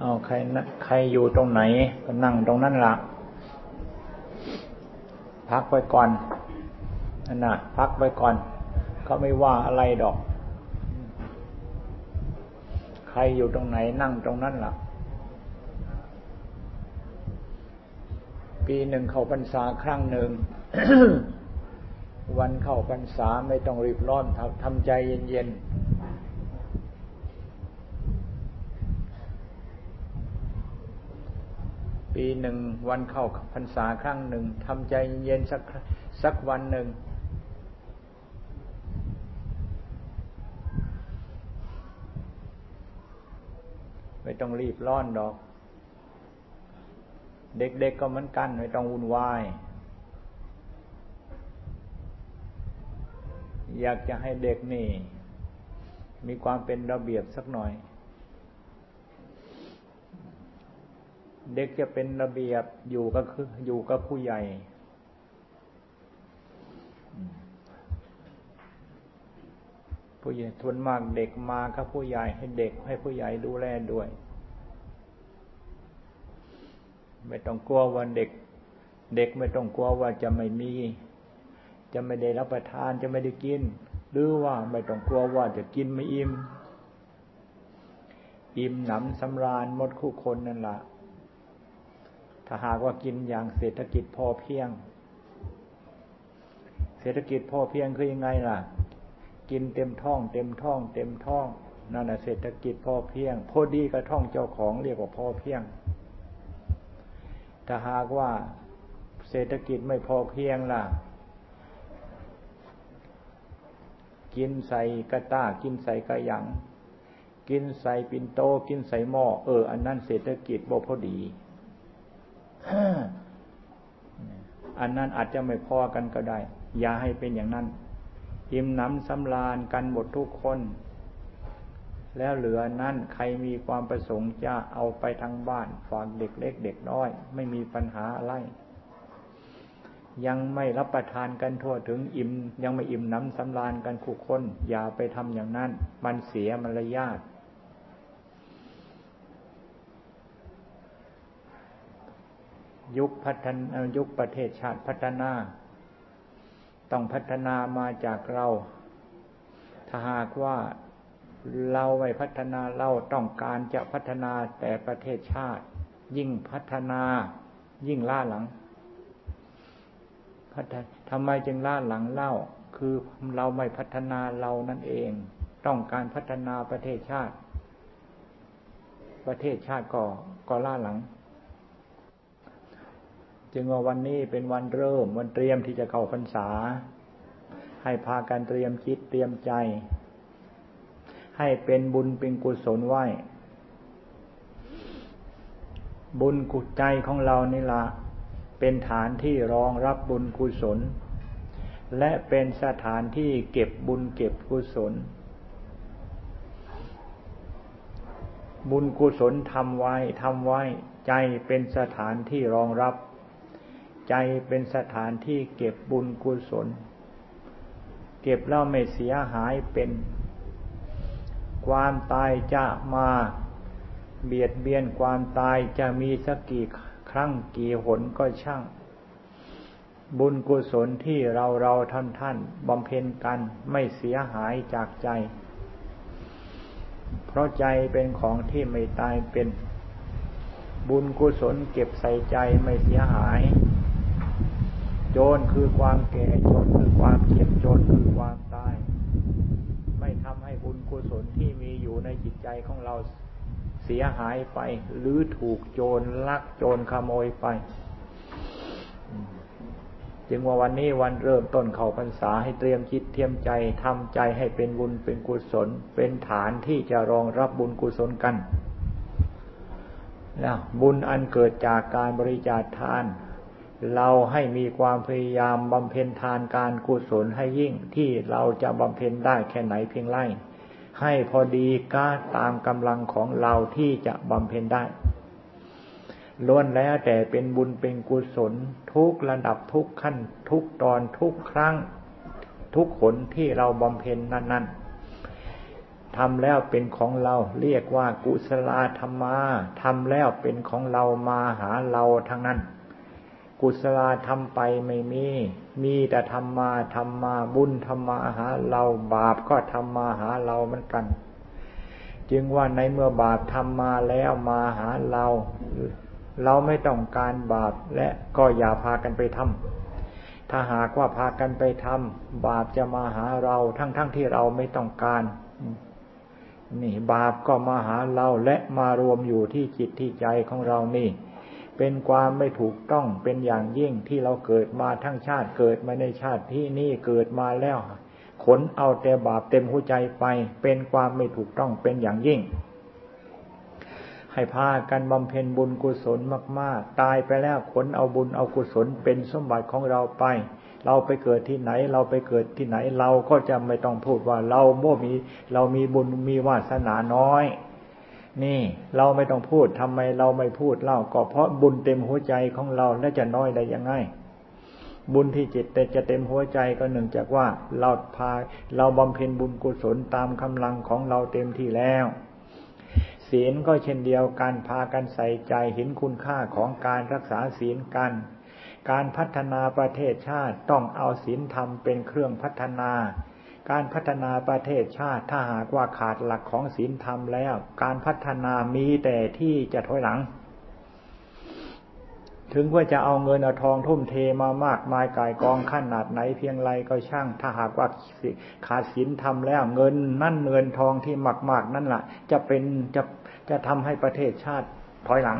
เอาใครใครอยู่ตรงไหนก็นั่งตรงนั้นละพักไว้ก่อนนั่นนะพักไว้ก่อนเขาไม่ว่าอะไรดอก ใครอยู่ตรงไหนนั่งตรงนั้นละ่ะ ปีหนึ่งเข้าพรรษาครั้งหนึ่ง วันเข้าพรรษาไม่ต้องรีบร้อนทำใจเย็นๆ ปีหนึ่งวันเข้าพรรษาครั้งหนึ่งทำใจเย็นสักสักวันหนึ่ง ไม่ต้องรีบร้อนดอก เด็กๆกก็เหมือนกัน ไม่ต้องวุ่นวาย อยากจะให้เด็กนี่ มีความเป็นระเบียบสักหน่อย เด็กจะเป็นระเบียบอยู่ก็คืออยู่กับผู้ใหญ่ผู้ใหญ่ทนมากเด็กมากับผู้ใหญ่ให้เด็กให้ผู้ใหญ่ดูแลด้วย ไม่ต้องกลัวว่าเด็ก เด็กไม่ต้องกลัวว่าจะไม่มี จะไม่ได้รับประทานจะไม่ได้กิน หรือว่าไม่ต้องกลัวว่าจะกินไม่อิ่ม อิ่มหนำสำราญหมดคู่คนนั่นแหละ ถ้าหากว่ากินอย่างเศรษฐกิจพอเพียง เศรษฐกิจพอเพียงคือยังไงล่ะ กินเต็มท้อง เต็มท้อง เต็มท้องนั่นแหะเศรษฐกิจพอเพียง พอดีกระท่องเจ้าของเรียกว่าพอเพียง ถ้าหากว่าเศรษฐกิจไม่พอเพียงล่ะ กินใส่กระตากินใส่กระยัง กินใส่ปินโต กินใส่หม้อ เออ อันนั้นเศรษฐกิจบ่พอดี อันนั้นอาจจะไม่พอกันก็ได้ อย่าให้เป็นอย่างนั้น อิ่มน้ำสำราญกันหมดทุกคน แล้วเหลือนั้นใครมีความประสงค์จะเอาไปทางบ้าน ฝากเด็กเล็กเด็กน้อย ไม่มีปัญหาอะไร ยังไม่รับประทานกันทั่วถึงอิ่ม ยังไม่อิ่มน้ำสำราญกันคู่คน อย่าไปทำอย่างนั้น มันเสียมารยาท ยุคพัฒนายุคประเทศชาติพัฒนา ต้องพัฒนามาจากเรา ถ้าหากว่าเราไม่พัฒนาเราต้องการจะพัฒนาแต่ประเทศชาติ ยิ่งพัฒนา ยิ่งล่าหลังทำไมจึงล่าหลังเล่า คือเราไม่พัฒนาเรานั่นเอง ต้องการพัฒนาประเทศชาติ ประเทศชาติก็ก็ล่าหลัง จึงว่าวันนี้เป็นวันเริ่มวันเตรียมที่จะเข้าพรรษา ให้พากันเตรียมจิตเตรียมใจ ให้เป็นบุญเป็นกุศลไหวบุญกุศใจของเรานี่ละเป็นฐานที่รองรับบุญกุศล และเป็นสถานที่เก็บบุญเก็บกุศล บุญกุศลทำไว้ทำไว้ใจเป็นสถานที่รองรับ ใจเป็นสถานที่เก็บบุญกุศล เก็บแล้วไม่เสียหายเป็น ความตายจะมาเบียดเบียนความตายจะมีสักกี่ครั้งกี่หนก็ช่าง บุญกุศลที่เราเราท่านท่านบำเพ็ญกันไม่เสียหายจากใจ เพราะใจเป็นของที่ไม่ตายเป็น บุญกุศลเก็บใส่ใจไม่เสียหาย จรคือความแก่โจรคือความเจ็บโจรคือความตาย ไม่ทำให้บุญกุศลที่มีอยู่ในจิตใจของเราเสียหายไป หรือถูกโจรลักโจรขโมยไป จึงว่าวันนี้วันเริ่มต้นเข้าพรรษาให้เตรียมจิตเตรียมใจทำใจให้เป็นบุญเป็นกุศล เป็นฐานที่จะรองรับบุญกุศลกันนะบุญอันเกิดจากการบริจาคทาน เราให้มีความพยายามบำเพ็ญทานการกุศลให้ยิ่งที่เราจะบำเพ็ญได้แค่ไหนเพียงไรให้พอดีก้าตามกำลังของเราที่จะบำเพ็ญได้ล้วนแล้วแต่เป็นบุญเป็นกุศลทุกระดับทุกขั้น ทุกตอนทุกครั้ง ทุกขนที่เราบำเพ็ญนั้นทำแล้วเป็นของเราเรียกว่ากุศลธรรมาทำแล้วเป็นของเรามาหาเราทั้งนั้น กุศลทำไปไม่มี มีแต่ทำมาทำมาบุญทำมาหาเราบาปก็ทำมาหาเราเหมือนกัน จึงว่าในเมื่อบาปทำมาแล้วมาหาเรา เราไม่ต้องการบาปและก็อย่าพากันไปทำถ้าหากว่าพากันไปทำบาปจะมาหาเราทั้งๆทที่เราไม่ต้องการนี่บาปก็มาหาเราและมารวมอยู่ที่จิตที่ใจของเรานี่ เป็นความไม่ถูกต้องเป็นอย่างยิ่งที่เราเกิดมาทั้งชาติเกิดมาในชาติที่นี่เกิดมาแล้ว ขนเอาแต่บาปเต็มหัวใจไป เป็นความไม่ถูกต้องเป็นอย่างยิ่ง ให้พากันบำเพ็ญบุญกุศลมาก ๆ ตายไปแล้วขนเอาบุญเอากุศลเป็นสมบัติของเราไป เราไปเกิดที่ไหน เราไปเกิดที่ไหน เราก็จะไม่ต้องพูดว่าเราโม่มี เรามีบุญมีวาสนาน้อย นี่เราไม่ต้องพูดทำไมเราไม่พูดเล่าก็เพราะบุญเต็มหัวใจของเราและจะน้อยได้ยังไงบุญที่จิตแต่จะเต็มหัวใจก็หนึ่งจากว่าเราพาเราบำเพ็ญบุญกุศลตามกำลังของเราเต็มที่แล้ว ศีลก็เช่นเดียวกันพากันใส่ใจเห็นคุณค่าของการรักษาศีลกัน การพัฒนาประเทศชาติต้องเอาศีลธรรมเป็นเครื่องพัฒนา การพัฒนาประเทศชาติถ้าหากว่าขาดหลักของศีลธรรมแล้ว การพัฒนามีแต่ที่จะถอยหลัง ถึงว่าจะเอาเงินเอาทองทุ่มเทมามากมายกายกองขนาดไหนเพียงไรก็ช่าง ถ้าหากว่าขาดศีลธรรมแล้วเงินนั่นเงินทองที่มากๆนั่นแหละจะเป็นจะจะทำให้ประเทศชาติถอยหลัง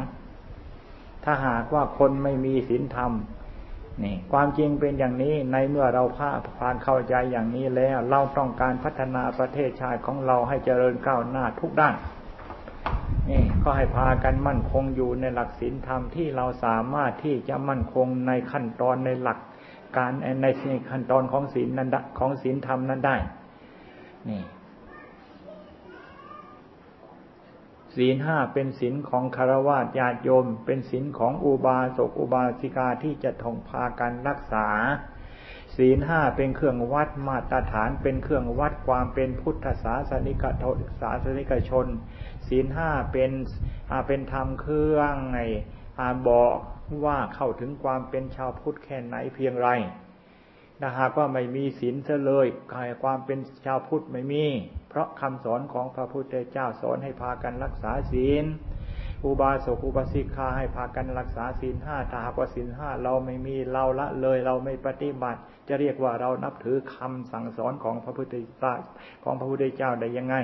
ถ้าหากว่าคนไม่มีศีลธรรม นี่ความจริงเป็นอย่างนี้ในเมื่อเราพาผ่านเข้าใจอย่างนี้แล้ว เราต้องการพัฒนาประเทศชาติของเราให้เจริญก้าวหน้าทุกด้านนี่ก็ให้พากันมั่นคงอยู่ในหลักศีลธรรมที่เราสามารถที่จะมั่นคงในขั้นตอนในหลักการในขั้นตอนของศีลนั้นของศีลธรรมนั้นได้ นี่ ศีลห้าเป็นศีลของคารวะญาติโยม เป็นศีลของอุบาสกอุบาสิกาที่จะท่องพากันรักษา ศีลห้าเป็นเครื่องวัดมาตรฐานเป็นเครื่องวัดความเป็นพุทธศาสนิกศาสนิกชน ศีลห้าเป็นเป็นธรรมเครื่องไงบอกว่าเข้าถึงความเป็นชาวพุทธแค่ไหนเพียงไรถ้าหากว่าไม่มีศีลซะเลยกายความเป็นชาวพุทธไม่มี เพราะคำสอนของพระพุทธเจ้าสอนให้พากันรักษาศีล อุบาสกอุบาสิกาให้พากันรักษาศีลห้าถ้าหากว่าศีลห้าเราไม่มีเราละเลยเราไม่ปฏิบัติ จะเรียกว่าเรานับถือคำสั่งสอนของพระพุทธเจ้าของพระพุทธเจ้าได้ยังไง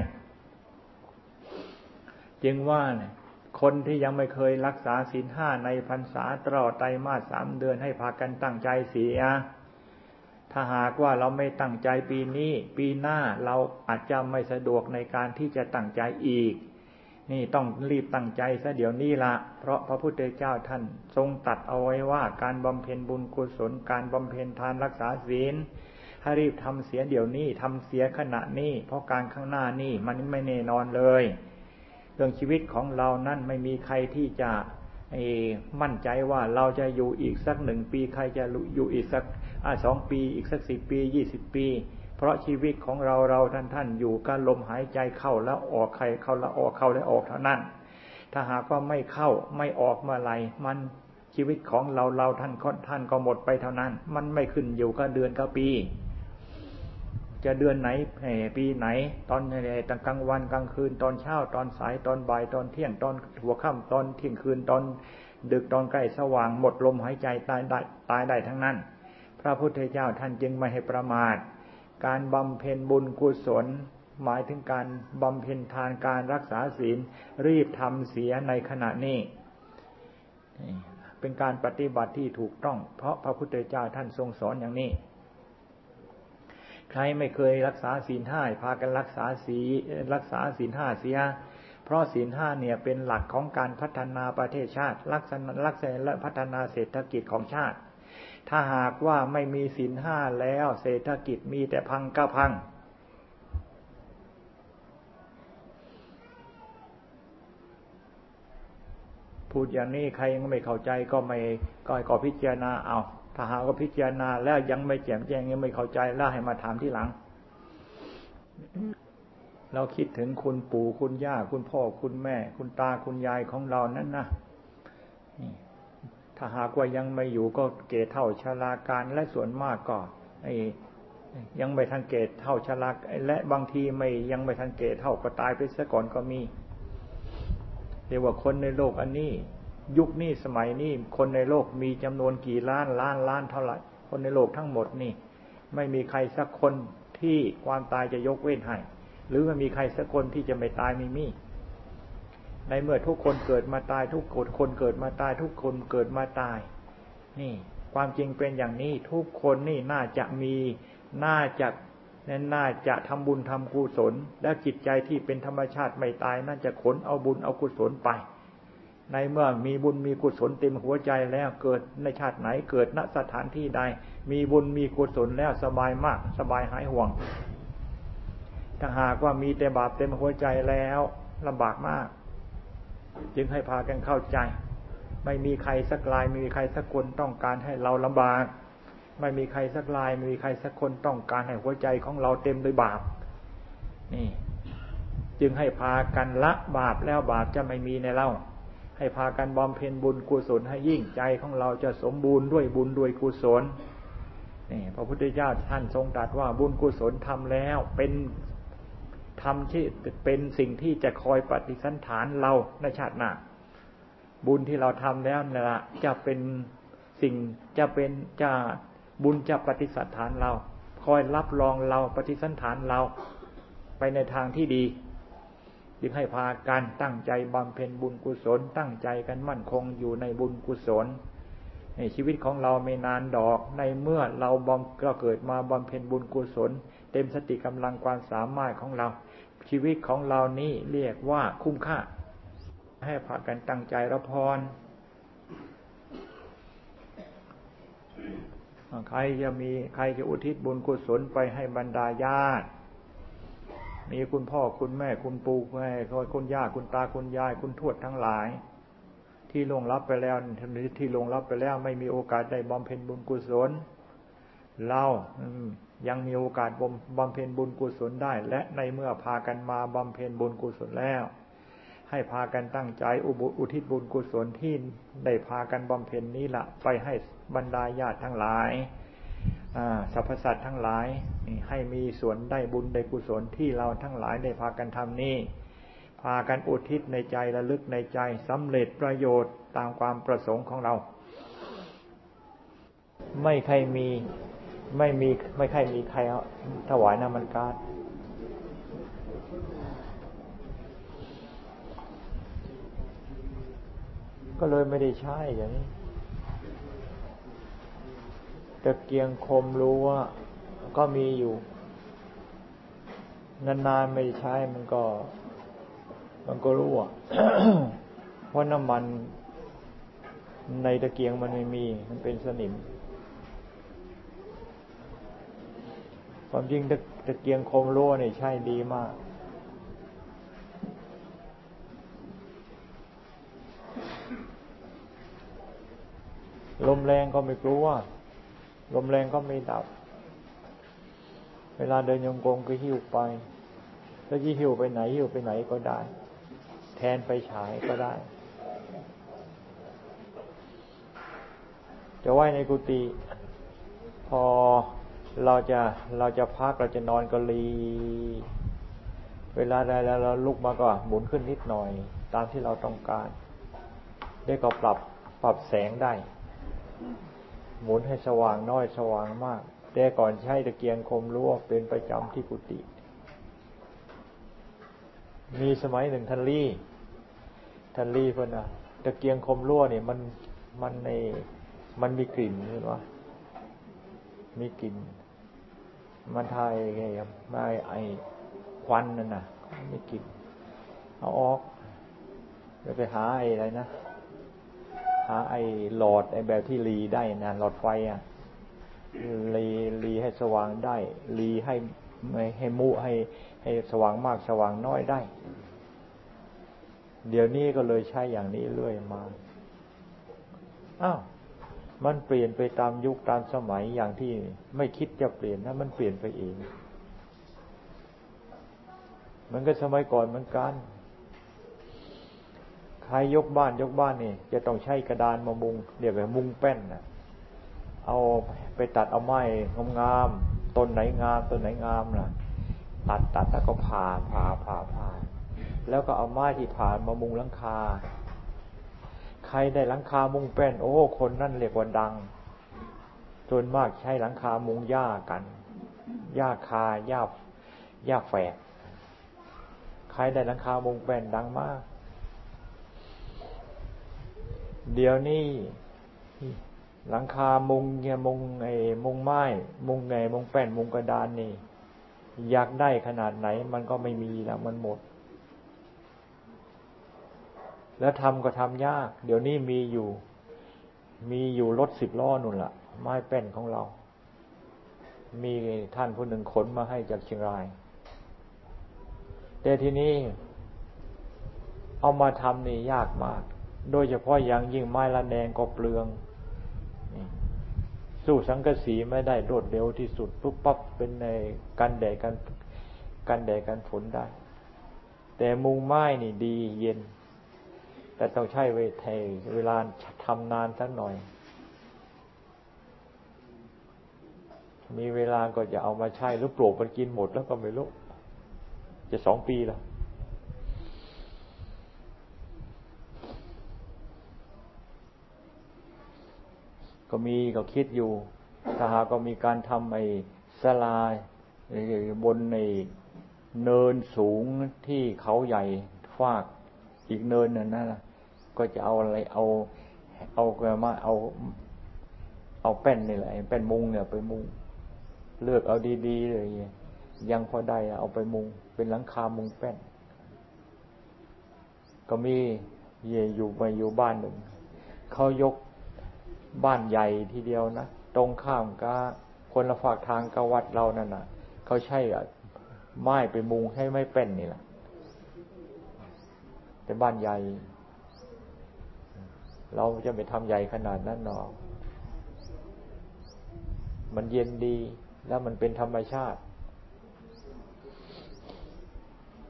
จึงว่าเนี่ยคนที่ยังไม่เคยรักษาศีลห้าในพรรษาตลอดไตรมาสสามเดือนให้พากันตั้งใจเสีย ถ้าหากว่าเราไม่ตั้งใจปีนี้ ปีหน้าเราอาจจะไม่สะดวกในการที่จะตั้งใจอีก นี่ต้องรีบตั้งใจซะเดี๋ยวนี้ละเพราะพระพุทธเจ้าท่านทรงตัดเอาไว้ว่าการบำเพ็ญบุญกุศลการบำเพ็ญทานรักษาศีลให้รีบทำเสียเดี๋ยวนี้ทำเสียขณะนี้ เพราะการข้างหน้านี่มันไม่แน่นอนเลยเรื่องชีวิตของเรานั่นไม่มีใครที่จะมั่นใจว่าเราจะอยู่อีกสักหนึ่งปีใครจะอยู่อีกสัก สองปีอีกสักสิบปียี่สิบปี เพราะชีวิตของเราเราท่านท่านอยู่กับลมหายใจเข้าแล้วออกใครเข้าแล้วออกเข้าแล้วออกเท่านั้น ถ้าหากว่าไม่เข้าไม่ออกเมื่อไรมันชีวิตของเราเราท่านท่านก็หมดไปเท่านั้น มันไม่ขึ้นอยู่กับเดือนกับปี จะเดือนไหนปีไหน ตอนไหนตอนกลางวันกลางคืนตอนเช้าตอนสายตอนบ่ายตอนเที่ยงตอนหัวค่ำตอนเที่ยงคืนตอนดึกตอนใกล้สว่างหมดลมหายใจตายได้ตายได้ทั้งนั้น ระพุทธเจ้าท่านจึงไม่ให้ประมาท การบำเพ็ญบุญกุศล หมายถึงการบำเพ็ญทานการรักษาศีลรีบทำเสียในขณะนี้ เป็นการปฏิบัติที่ถูกต้อง เพราะพระพุทธเจ้าท่านทรงสอนอย่างนี้ ใครไม่เคยรักษาศีลห้าพากันรักษาศีรักษาศีลห้าเสียเพราะศีลห้าเนี่ยเป็นหลักของการพัฒนาประเทศชาติรักษารักษาและพัฒนาเศรษฐกิจของชาติ ถ้าหากว่าไม่มีศีลห้าแล้ว เศรษฐกิจมีแต่พังก็พัง พูดอย่างนี้ใครยังไม่เข้าใจก็ไม่ก็ก็พิจารณาเอาถ้าหากว่าพิจารณาแล้วยังไม่แจ่มแจ้งยังไม่เข้าใจแล้วให้มาถามที่หลัง เราคิดถึงคุณปู่คุณย่าคุณพ่อคุณแม่ คุณตาคุณยายของเรานั้นนะ ถ้าหากว่ายังไม่อยู่ก็เกตเท่าชาลาการและส่วนมากก็ไอ้ยังไม่ทันเกตเท่าชาลาและบางทีไม่ยังไม่ทันเกตเท่าก็ตายไปซะก่อนก็มีเรียกว่าคนในโลกอันนี้ ยุคนี้สมัยนี้คนในโลกมีจำนวนกี่ล้านล้านล้านเท่าไหร่ คนในโลกทั้งหมดนี่ ไม่มีใครสักคนที่ความตายจะยกเว้นให้หรือไม่มีใครสักคนที่จะไม่ตายไม่มี ในเมื่อทุกคนเกิดมาตายทุกคนเกิดมาตายทุกคนเกิดมาตาย นี่ ความจริงเป็นอย่างนี้ทุกคนนี่น่าจะมีน่าจะนั้นน่าจะทำบุญทำกุศล และจิตใจที่เป็นธรรมชาติไม่ตายน่าจะขนเอาบุญเอากุศลไป ในเมื่อมีบุญมีกุศลเต็มหัวใจแล้วเกิดในชาติไหนเกิดณสถานที่ใด มีบุญมีกุศลแล้วสบายมาก สบายหายห่วงถ้าหากว่ามีแต่บาปเต็มหัวใจแล้วลำบากมาก จึงให้พากันเข้าใจ ไม่มีใครสักลายไม่มีใครสักคนต้องการให้เราลำบาก ไม่มีใครสักลายไม่มีใครสักคนต้องการให้หัวใจของเราเต็มด้วยบาป นี่ จึงให้พากันละบาปแล้วบาปจะไม่มีในเราให้พากันบำเพ็ญบุญกุศลให้ยิ่งใจของเราจะสมบูรณ์ด้วยบุญด้วยกุศลนี่พระพุทธเจ้าท่านทรงตรัสว่าบุญกุศลทำแล้ว เป็น ทำที่เป็นสิ่งที่จะคอยปฏิสันฐานเราในชาติหน้าบุญที่เราทำแล้วนะ่ะจะเป็นสิ่งจะเป็นจะบุญจะปฏิสันฐานเรา คอยรับรองเราปฏิสันฐานเราไปในทางที่ดีจึงให้พากันตั้งใจบำเพ็ญบุญกุศล ตั้งใจกันมั่นคงอยู่ในบุญกุศลในชีวิตของเราไม่นานดอกในเมื่อเราบำก็เกิดมาบำเพ็ญบุญกุศล ต็มสติกำลังความสามารถของเรา ชีวิตของเรานี่เรียกว่าคุ้มค่า ให้พากันตั้งใจรับพรใครจะมีใครจะอุทิศบุญกุศลไปให้บรรดาญาติมีคุณพ่อคุณแม่คุณปู่แม่คุณย่าคุณตาคุณยายคุณทวดทั้งหลาย ที่ลงรับไปแล้วที่ลงรับไปแล้วไม่มีโอกาสได้บำเพ็ญบุญกุศล เรา ยังมีโอกาสบำเพ็ญบุญกุศลได้ และในเมื่อพากันมาบำเพ็ญบุญกุศลแล้ว ให้พากันตั้งใจอุบุอุทิศบุญกุศลที่ได้พากันบำเพ็ญนี้ละไปให้บรรดาญาติทั้งหลายสรรพสัตว์ทั้งหลายให้มีส่วนได้บุญได้กุศลที่เราทั้งหลายได้พากันทำนี้พากันอุทิศในใจระลึกในใจสำเร็จประโยชน์ตามความประสงค์ของเรา ไม่ใครมี ไม่มีไม่ใครมีใครถวายน้ำมันกาดก็เลยไม่ได้ใช้อย่างนี้ตะเกียงคมรู้ว่า ก็มีอยู่ นานๆไม่ใช้มันก็ มันก็รู้อะเพราะน้ำมันในตะเกียงมันไม่มี มันเป็นสนิม ความจริงตะเกียงคมรั้วนี่ยใช่ดีมากลมแรงก็ไม่กลัว ลมแรงก็ไม่ดับ เวลาเดินยงกงก็หิ้วไป แล้วยี่หิ้วไปไหนหิ้วไปไหนก็ได้ แทนไปฉายก็ได้ จะไหวในกุฏิพอ เราจะเราจะพักเราจะนอนก็ลีเวลาใดแล้วเราลุกมาก็หมุนขึ้นนิดหน่อย ตามที่เราต้องการได้ก็ปรับปรับแสงได้ หมุนให้สว่างน้อยสว่างมาก แต่ก่อนใช้ตะเกียงคมรั้วเป็นประจำที่กุฏิมีสมัยหนึ่งทันลี่ทันลี่เพื่อนอะตะเกียงคมรั้วเนี่ยมันมันในมันมีกลิ่นเห็นไหมมีกลิ่น มันทายไงครับม่ไอควันนั่นน่ะ ไม่กินเอาออกจะไปหาไออะไรนะ หาไอหลอดไอแบบที่รีได้นะหลอดไฟอะรีรีให้สว่างได้รีให้ไม่ให้มุให้ ให้สว่างมากสว่างน้อยได้ เดี๋ยวนี้ก็เลยใช้อย่างนี้เรื่อยมาอ้าว มันเปลี่ยนไปตามยุคตามสมัยอย่างที่ไม่คิดจะเปลี่ยนนะมันเปลี่ยนไปเอง มันก็สมัยก่อนเหมือนกันใครยกบ้านยกบ้านนี่จะต้องใช้กระดานมามุงเรียกว่ามุงแป้นนะเอาไปตัดเอาไม้งามๆต้นไหนงามต้นไหนงามล่ะตัดตัดแล้วก็ผ่าผ่าผ่าผ่าแล้วก็เอาไม้ที่ผ่ามามุงหลังคา ใครได้หลังคามุงแป้น โอ้ คนนั่นเรียกว่าดังส่วนมากใช้หลังคามุงหญ้ากันหญ้าคาหญ้าหญ้าแฝกใครได้หลังคามุงแป้นดังมาก เดี๋ยวนี้หลังคามุงเนี่ยมุงไอ้มุงไม้มุงไงมุงแป้นมุงกระดานนี่ อยากได้ขนาดไหน มันก็ไม่มีแล้วมันหมด แล้วทำก็ทำยาก เดี๋ยวนี้มีอยู่ มีอยู่รถสิบล้อนุ่นละ่ะ ไม้แป้นของเรา มีท่านผู้หนึ่งขนมาให้จากเชียงราย แต่ทีนี้ เอามาทำนี่ยากมาก โดยเฉพาะอย่างยิ่งไม้ละแนงก็เปลือง สู้สังกะสีไม่ได้รวดเร็วที่สุดปุ๊บปั๊บเป็นในกันแดดกันกันแดดกันฝนได้ แต่มุงไม้นี่ดีเย็น แต่ต้องใช้เวทเวลาทำนานสักหน่อย มีเวลาก็จะเอามาใช้หรือปลูกมันกินหมดแล้วก็ไม่รู้จะสองปีแล้วก็มีก็คิดอยู่ ถ้าหากก็มีการทำไอ้สลายบนในเนินสูงที่เขาใหญ่ฟาก อีกเนินนั่นนะก็จะเอาอะไรเอา เอามาเอา เอาแป้นนี่แหละแป้นมุงเนี่ยไปมุง เลือกเอาดีๆเลยยังพอได้เอาไปมุง เป็นหลังคามุงแป้น ก็มีเยอยู่ไปอยู่บ้านหนึ่งเขายกบ้านใหญ่ทีเดียวนะตรงข้ามกับคนละฝากทางกับวัดเรานั่นน่ะเขาใช้ไม้ไปมุงให้ไม่เป็นนี่แหละ เป็นบ้านใหญ่ เราจะไปทำใหญ่ขนาดนั้นหรอก มันเย็นดีแล้วมันเป็นธรรมชาติ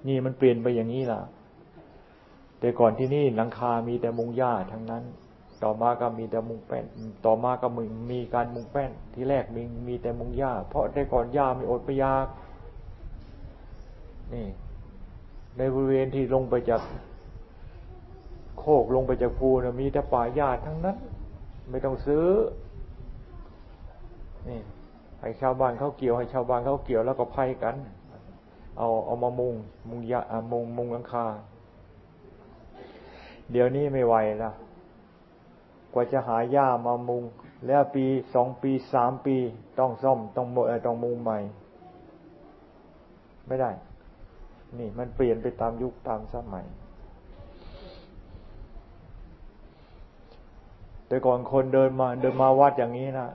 นี่มันเปลี่ยนไปอย่างนี้ล่ะ แต่ก่อนที่นี่หลังคา มีแต่มุงหญ้าทั้งนั้น ต่อมาก็มีแต่มุงแป้น ต่อมาก็มึงมีการมุงแป้น ที่แรกมีมีแต่มุงหญ้า เพราะแต่ก่อนหญ้ามีอดไปยาก นี่ ในบริเวณที่ลงไปจาก โคกลงไปจากภูนะมีแต่ป่าหญ้าทั้งนั้น ไม่ต้องซื้อ นี่ให้ชาวบ้านเขาเกี่ยวให้ชาวบ้านเขาเกี่ยวแล้วก็ไพ่กัน เอาเอามามุงมุงยามุงมุงหลังคาเดี๋ยวนี้ไม่ไหวล้วว่าจะหาหญ้ามามุง แล้วปีสองปีสามปีต้องซ่อมต้องโมต้องมุงใหม่ ไม่ได้ นี่มันเปลี่ยนไปตามยุคตามสมัย แต่ก่อนคนเดินมาเดินมาวัดอย่างนี้นะ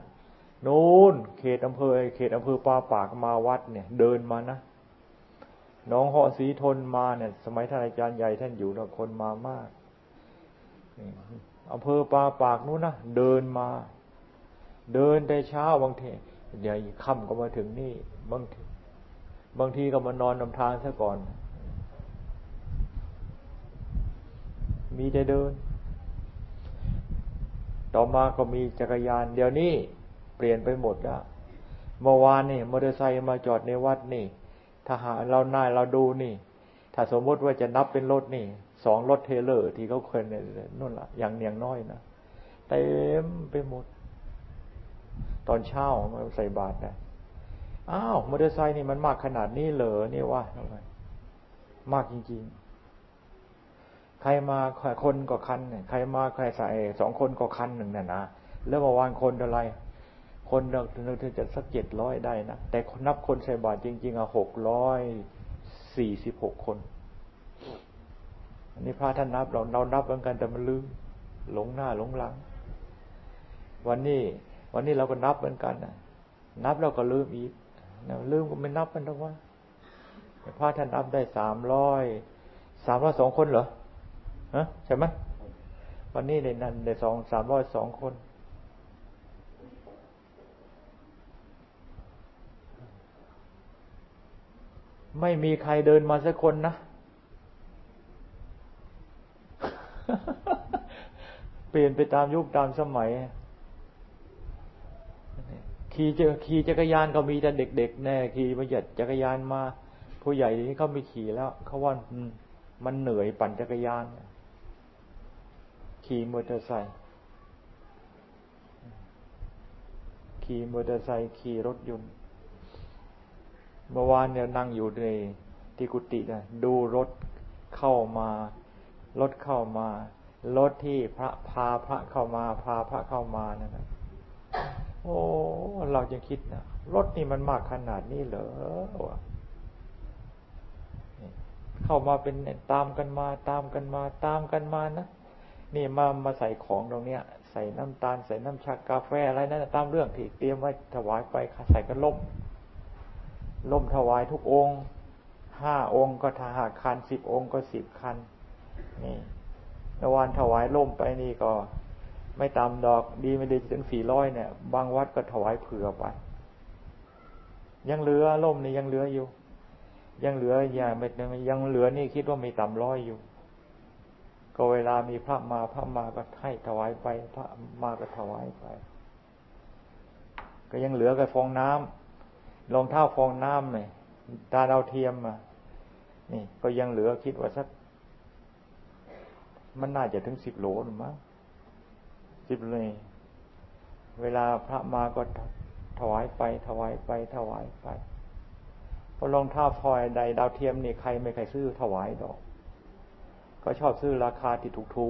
นู้นเขตอำเภอเขตอำเภอป่าปากมาวัดเนี่ย เดินมานะน้องเหาะสีทนมาเนี่ย สมัยท่านอาจารย์ใหญ่ท่านอยู่แล้วคนมามากอำเภอปาปากนู้นนะเดินมา เดินแต่เช้าบางทีเดี๋ยวค่ำก็มาถึงนี่ บางทีบางทีก็มานอนนำทางซะก่อน มีแต่เดิน ต่อมาก็มีจักรยาน เดี๋ยวนี้เปลี่ยนไปหมดแล้วเมื่อวานนี่มอเตอร์ไซค์มาจอดในวัดนี่ ถ้าหาเราหน้าเราดูนี่ ถ้าสมมติว่าจะนับเป็นรถนี่สองรถเทเลอร์ที่เขาเคยนนู่นละอย่างเนียงน้อยนะเต็มไปหมด ตอนเช้ามาใส่บาตรนะอ้าวมอเตอร์ไซค์นี่มันมากขนาดนี้เหรอนี่ว่ามมากจริงๆ ใครมาคนก็คันใครมาใครใส่สองคนก็คันหนึ่งน่ะนะแล้วมื่อวานคนอะไร คนเราถึงจะสักเจ็ดร้อยได้นะแต่นับคนใส่บาตรจริง ๆอะหกร้อยสี่สิบหกคนอันนี้พระท่านนับเราเรานับเหมือนกันแต่มันลืมหลงหน้าหลงหลัง วันนี้ วันนี้เราก็นับเหมือนกันนะนับเราก็ลืมอีกลืมก็ไม่นับกันหรอกว่าพระท่านนับได้สามร้อยสามร้อยสองคนเหรอ ฮะใช่ไหมวันนี้ในนั้นได้สองสามร้อยสองคน ไม่มีใครเดินมาสักคนนะเปลี่ยนไปตามยุคตามสมัยขี่จะขี่จักรยานก็มีแต่เด็กๆแน่ขี่มาหยัดจักรยานมา ผู้ใหญ่ที่เขาไม่ขี่แล้วเขาว่ามันเหนื่อยปั่นจักรยาน ขี่มอเตอร์ไซค์ขี่มอเตอร์ไซค์ขี่รถยนต์เมื่อวานเนี่ยนั่งอยู่ในที่กุฏินะดูรถเข้ามารถเข้ามารถที่พระพาพระเข้ามาพาพระเข้ามานั่นนะโอ้เราจะคิดนะรถนี่มันมากขนาดนี้เหรอเข้ามาเป็นตามกันมาตามกันมาตามกันมานะ นี่มามาใส่ของตรงเนี้ย ใส่น้ำตาลใส่น้ำชากาแฟอะไรนั่นตามเรื่องที่เตรียมไว้ถวายไปใส่กันล่มล่มถวายทุกองค์ห้าองค์ก็ทหารคันสิบองค์ก็สิบคัน นี่นวันถวายล่มไปนี่ก็ ไม่ตามดอกดีไม่ดีถึงสี่ร้อยเนี่ย บางวัดก็ถวายเผื่อไป ยังเหลือล่มนี่ยังเหลืออยู่ ยังเหลืออย่าไม่ยังเหลือนี่คิดว่ามีต่ำร้อยอยู่ ก็เวลามีพระมาพระมาก็ให้ถวายไป พระมาก็ถวายไป ก็ยังเหลือกับฟองน้ำรองเท้าฟองน้ำเนี่ยตาดาวเทียมอะนี่ ก็ยังเหลือคิดว่าสัก มันน่าจะถึงสิบโหลหรือมั้งสิบเลยเวลาพระมาก็ถวายไป ถวายไป ถวายไปพอรองเท้าพลอยใดดาวเทียมนี่ใครไม่ใครซื้อถวายดอก ก็ชอบซื้อราคาที่ถูกทู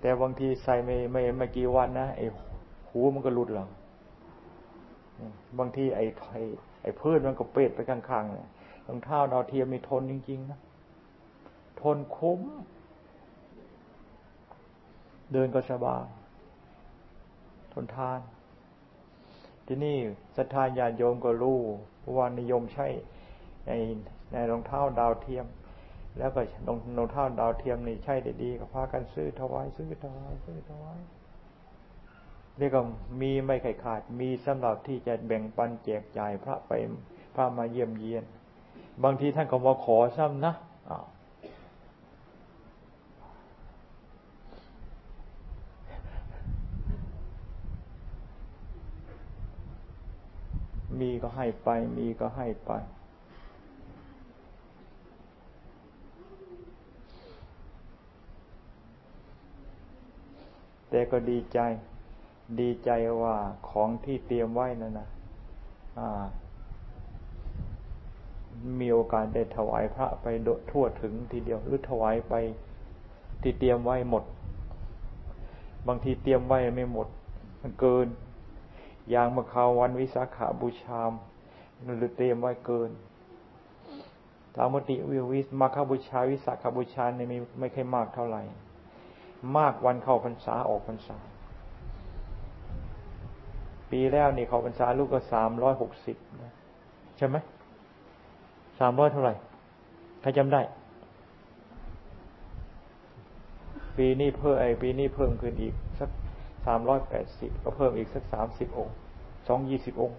แต่บางทีใส่ไม่ไม่ไม่กี่วันนะไอ้หูมันก็หลุดหรอกบางทีไอ้ไอ้ไอ้พืชมันก็เปรตไปข้างๆเนี่ยรองเท้าดาวเทียมมีทนจริงๆนะทนคุ้ม เดินก็สบายทนทาน ที่นี่ศรัทธาญาโยมก็รู้ว่านิยมใช้ในในรองเท้าดาวเทียม แล้วก็รองเท้าดาวเทียมนี่ใช่ได้ดีก็พากันซื้อถวายซื้อถวายซื้อถวายเรียกว่ามีไม่ไขขาด มีสำหรับที่จะแบ่งปันแจกจ่ายพระไปพระมาเยี่ยมเยียน บางทีท่านก็มาขอซ้ำนะมีก็ให้ไป มีก็ให้ไป แต่ก็ดีใจ ดีใจว่าของที่เตรียมไว้นั่นนะมีโอกาสได้ถวายพระไปโดทั่วถึงทีเดียว หรือถวายไปที่เตรียมไว้หมด บางทีเตรียมไว้ไม่หมด มันเกิน อย่างมาคาวันวิสาขาบูชามหรือเตรียมไว้เกินตามมติวิวิสมาคาบูชาวิสาขาบูชาเนี่ยไม่ไม่ค่อยมากเท่าไหร่ มากวันเข้าพรรษาออกพรรษา ปีแล้วนี่เข้าพรรษาลูกก็สามร้อยหกสิบใช่ไหมสามร้อยเท่าไหร่ใครจำได้ ปีนี้เพิ่มไอปีนี้เพิ่มขึ้นอีกสักสามร้อยแปดสิบก็เพิ่มอีกสักสามสิบองค์สองยี่สิบองค์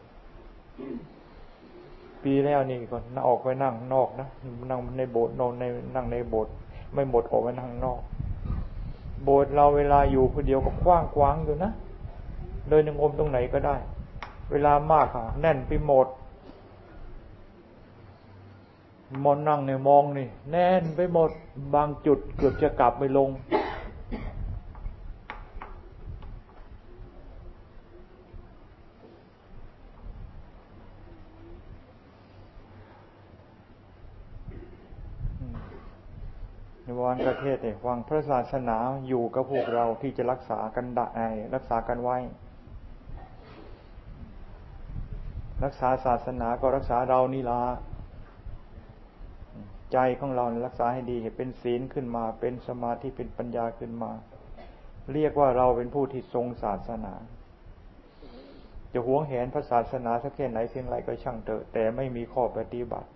ปีแล้วนี่ก่อนออกไปนั่งนอกนะนั่งในโบสถ์นอนในนั่งในโบสถ์ไม่หมดออกไปนั่งนอก โบสถ์เราเวลาอยู่คนเดียวก็กว้างกว้างอยู่นะเดินยังอมตรงไหนก็ได้ เวลามากค่ะ แน่นไปหมดมอนนั่งเนี่ยมองนี่ แน่นไปหมดบางจุดเกือบจะกลับไม่ลง ในวันประ เทศเนี่ยวังพระศาสนาอยู่กับพวกเราที่จะรักษากันได้รักษากันไว้ รักษาศาสนาก็รักษาเรานี่ละใจของเรารักษาให้ดีเป็นศีลขึ้นมา เป็นสมาธิเป็นปัญญาขึ้นมา เรียกว่าเราเป็นผู้ที่ทรงศาสนา จะหวงแหนพระศาสนาสักแค่ไหนเพียงไรก็ช่างเถอะแต่ไม่มีข้อปฏิบัติ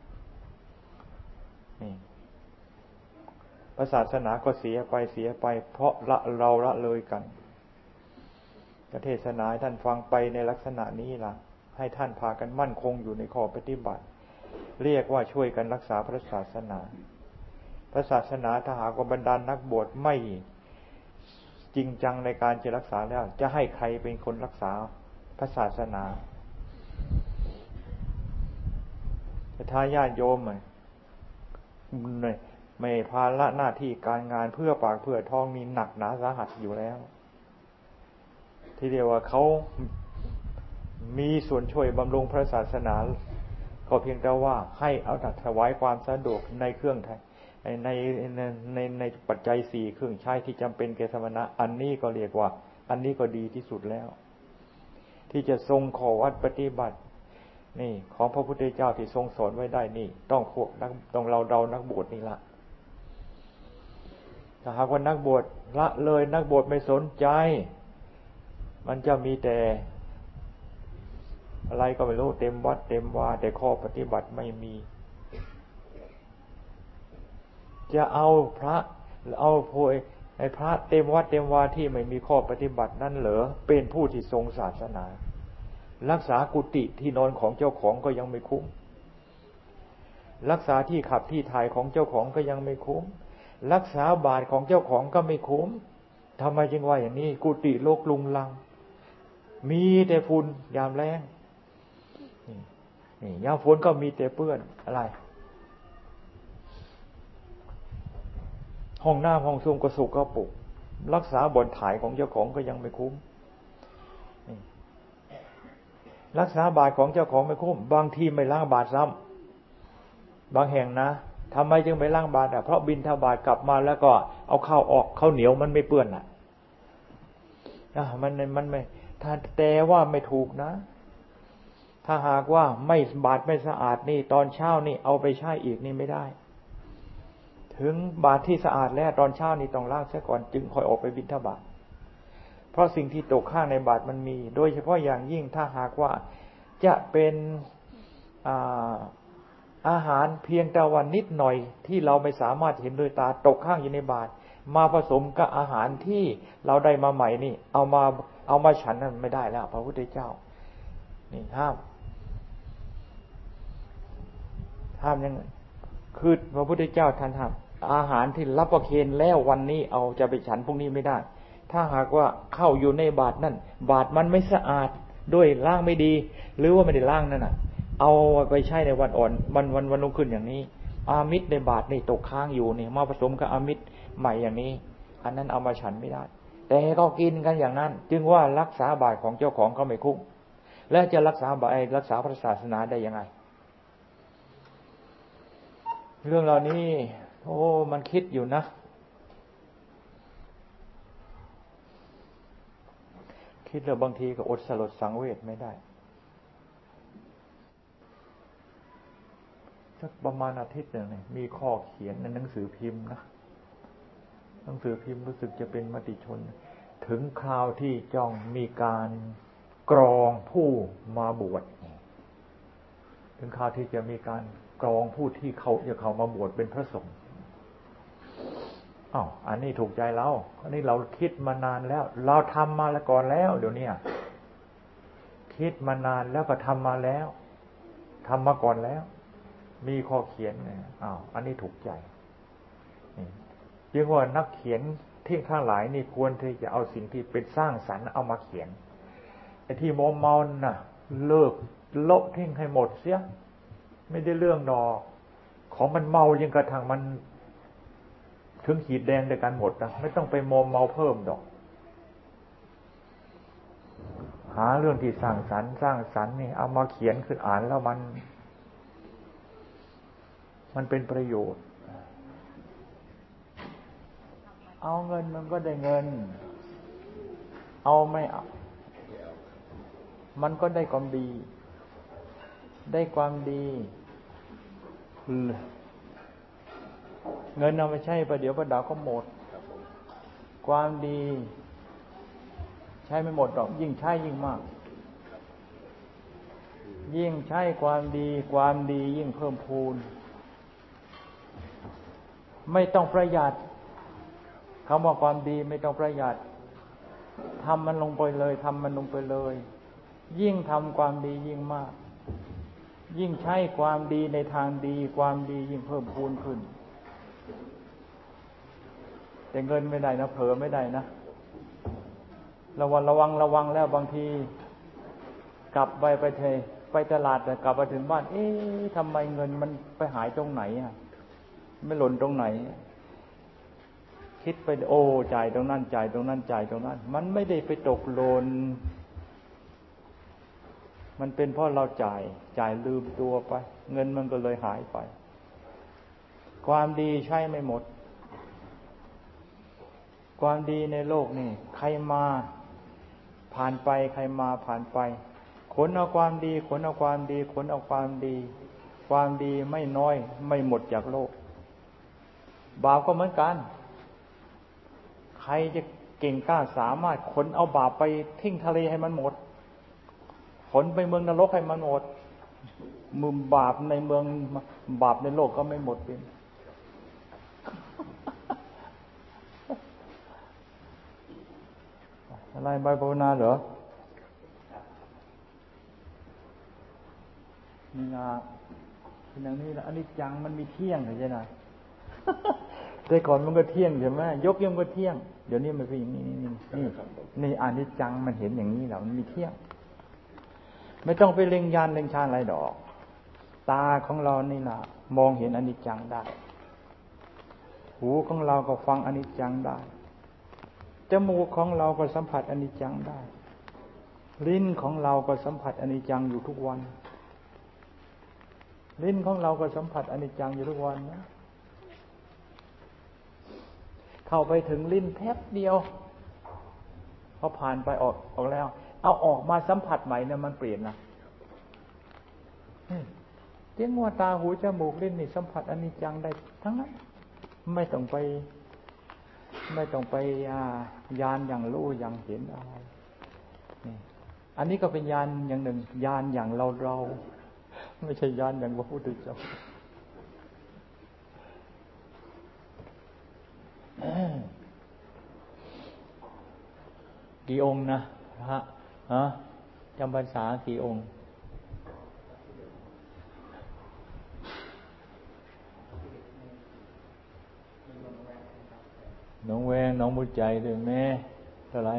นี่ พระศาสนาก็เสียไปเสียไป เพราะละเราละเลยกันประเทศนาท่านฟังไปในลักษณะนี้ล่ะ ให้ท่านพากันมั่นคงอยู่ในข้อปฏิบัติ เรียกว่าช่วยกันรักษาพระศาสนา พระศาสนาถ้าหากว่าบรรดานนักบวชไม่จริงจังในการจะรักษาแล้ว จะให้ใครเป็นคนรักษาพระศาสนาถ้าญาติโยม ไม่ภาระหน้าที่การงานเพื่อปากเพื่อท้องมีหนักหนาสาหัสอยู่แล้ว ที่เรียกว่าเขามีส่วนช่วยบำรุงพระศาสนาก็เพียงแต่ว่าให้เอาถวายความสะดวกในเครื่องในในในในปัจจัยสี่เครื่องใช้ที่จำเป็นแก่สมณะ อันนี้ก็เรียกว่า อันนี้ก็ดีที่สุดแล้ว ที่จะทรงขอวัดปฏิบัติ นี่ ของพระพุทธเจ้าที่ทรงสอนไว้ได้นี่ ต้องพวกนักต้องเราเรานักบวชนี่ละ ถ้าหากว่านักบวชละเลยนักบวชไม่สนใจ มันจะมีแต่ อะไรก็ไม่รู้เต็มวัดเต็มว่า แต่ข้อปฏิบัติไม่มี จะเอาพระเอาโพยในพระเต็มวัดเต็มวาที่ไม่มีข้อปฏิบัตินั่นเหรอเป็นผู้ที่ทรงศาสนา รักษากุฏิที่นอนของเจ้าของก็ยังไม่คุ้ม รักษาที่ขับที่ถ่ายของเจ้าของก็ยังไม่คุ้ม รักษาบาทของเจ้าของก็ไม่คุ้มทำไมจึงว่าอย่างนี้ กุฏิโลกลุงลัง มีแต่ฝุ่นยามแรงนี่ยามฝนก็มีแต่เปื้อนอะไร ห้องหน้าห้องซุ่มก็สุกก็ปุก รักษาบนถ่ายของเจ้าของก็ยังไม่คุ้มรักษาบาทของเจ้าของไม่คุ้ม บางทีไม่ล้างบาทซ้ำบางแห่งนะ ทำไมจึงไม่ล้างบาทอะเพราะบินทบาทกลับมาแล้วก็เอาข้าวออกข้าวเหนียวมันไม่เปื้อนอะมันมันไม่ถ้าแต่ว่าไม่ถูกนะ ถ้าหากว่าไม่บาดไม่สะอาดนี่ ตอนเช้านี่เอาไปใช้อีกนี่ไม่ได้ ถึงบาดที่สะอาดแล้วตอนเช้านี่ต้องล้างเสียก่อนจึงค่อยออกไปบิณฑบาตเพราะสิ่งที่ตกข้างในบาดมันมี โดยเฉพาะอย่างยิ่งถ้าหากว่าจะเป็นอ่า อาหารเพียงแต่วันนิดหน่อยที่เราไม่สามารถเห็นด้วยตาตกข้างอยู่ในบาตรมาผสมกับอาหารที่เราได้มาใหม่นี่ เอามาเอามาฉันนั้นไม่ได้แล้ว พระพุทธเจ้า นี่ห้ามห้ามยังคือพระพุทธเจ้าท่านห้ามอาหารที่รับประเคนแล้ววันนี้เอาจะไปฉันพรุ่งนี้ไม่ได้ ถ้าหากว่าเข้าอยู่ในบาทนั่น บาทมันไม่สะอาดด้วยล่างไม่ดี หรือว่าไม่ได้ล่างนั่นน่ะ เอาไปใช้ในวันอ่อน วันวันวันลงขึ้นอย่างนี้ อามิตรในบาทนี่ตกค้างอยู่นี่มาผสมกับอามิตรใหม่อย่างนี้ อันนั้นเอามาฉันไม่ได้ แต่ก็กินกันอย่างนั้น จึงว่ารักษาบาทของเจ้าของเขาไม่คุ้มและจะรักษาบาทรักษาพระศาสนาได้ยังไง เรื่องเหล่านี้ โอ้มันคิดอยู่นะคิดแล้วบางทีก็อดสลดสังเวชไม่ได้ สักประมาณอาทิตย์หนึ่งมีข้อเขียนในหนังสือพิมพ์นะหนังสือพิมพ์รู้สึกจะเป็นมติชน ถึงคราวที่จ้องมีการกรองผู้มาบวชถึงคราวที่จะมีการกรองผู้ที่เขาจะเขามาบวชเป็นพระสงฆ์อ้าวอันนี้ถูกใจเราอันนี้เราคิดมานานแล้ว เราทำมาแล้วก่อนแล้ว เดี๋ยวนี้คิดมานานแล้วก็ทำมาแล้วทำมาก่อนแล้ว มีข้อเขียนอ้าวอันนี้ถูกใจจึงว่านักเขียนที่ข้างหลายนี่ควรที่จะเอาสิ่งที่เป็นสร้างสรรค์เอามาเขียนไอ้ที่โมเมาน่ะ เลิกลบทิ้งให้หมดเสีย ไม่ได้เรื่องดอก ของมันเมายังกระทั่งมัน ถึงขีดแดงด้วยกันหมดนะไม่ต้องไปโมมเมาเพิ่มดอก หาเรื่องที่สร้างสรรค์สร้างสรรค์นี่เอามาเขียนขึ้นอ่านแล้วมัน มันเป็นประโยชน์ เอาเงินมันก็ได้เงิน เอาไม่เอามันก็ได้ความดี ได้ความดี เงินเอาไปใช้ประเดี๋ยวประดาวก็หมด ความดี ใช้ไม่หมดหรอก ยิ่งใช้ยิ่งมาก ยิ่งใช้ความดี ความดียิ่งเพิ่มพูน ไม่ต้องประหยัดคำว่าความดีไม่ต้องประหยัดทำมันลงไปเลยทำมันลงไปเลย ยิ่งทำความดียิ่งมาก ยิ่งใช้ความดีในทางดี ความดียิ่งเพิ่มพูนขึ้น แต่เงินไม่ได้นะเผลอไม่ได้นะระวังระวังระวังแล้วบางที กลับไปไปเทไปตลาดแต่กลับมาถึงบ้าน เอ๊ะทำไมเงินมันไปหายตรงไหนอะ ไม่หล่นตรงไหน คิดไปโอ้จ่ายตรงนั้นจ่ายตรงนั้นจ่ายตรงนั้น มันไม่ได้ไปตกหล่นมันเป็นเพราะเราจ่ายจ่ายลืมตัวไป เงินมันก็เลยหายไป ความดีใช่ไม่หมด ความดีในโลกนี่ ใครมาผ่านไปใครมาผ่านไป ขนเอาความดี ขนเอาความดี ขนเอาความดี ความดีไม่น้อยไม่หมดจากโลก บาปก็เหมือนกัน ใครจะเก่งกล้าสามารถขนเอาบาปไปทิ้งทะเลให้มันหมด ขนไปเมืองนรกให้มันหมดมือบาปในเมืองบาปในโลกก็ไม่หมดเป็นอะไรใบภาวนาเหรอนี่นะเป็นอย่างนี้นะอันนี้จังมันมีเที่ยงเหรอใช่ไหม แต่ก่อนมันก็เที่ยงใช่ไหมยกย่อมก็เที่ยง เดี๋ยวนี้มันเป็นอย่างนี้นี่นี่นี่อันนี้จังมันเห็นอย่างนี้แล้วมันมีเที่ยง ไม่ต้องไปเล็งยานเล็งชาอะไรดอก ตาของเรานี่นะมองเห็นอนิจจังได้ หูของเราก็ฟังอนิจจังได้จมูกของเราก็สัมผัสอนิจจังได้ ลิ้นของเราก็สัมผัสอนิจจังอยู่ทุกวัน ลิ้นของเราก็สัมผัสอนิจจังอยู่ทุกวันนะ เข้าไปถึงลิ้นแทบเดียวพอผ่านไปออกออกแล้ว เอาออกมาสัมผัสใหม่เนี่ยมันเปลี่ยนนะเจ้งว่าตาหูจมูกลิ้นนี่สัมผัสอันิจจังได้ทั้งนั้น ไม่ต้องไป ไม่ต้องไปยานอย่างรู้อย่างเห็นอะไรอันนี้ก็เป็นยานอย่างหนึ่ง ยานอย่างเราเรา ไม่ใช่ยานอย่างพระพุทธเจ้า กี่องค์นะพระฮะจำพรรษากี่องค์น้องแวงน้องมุดใจด้วยแม่เท่าไร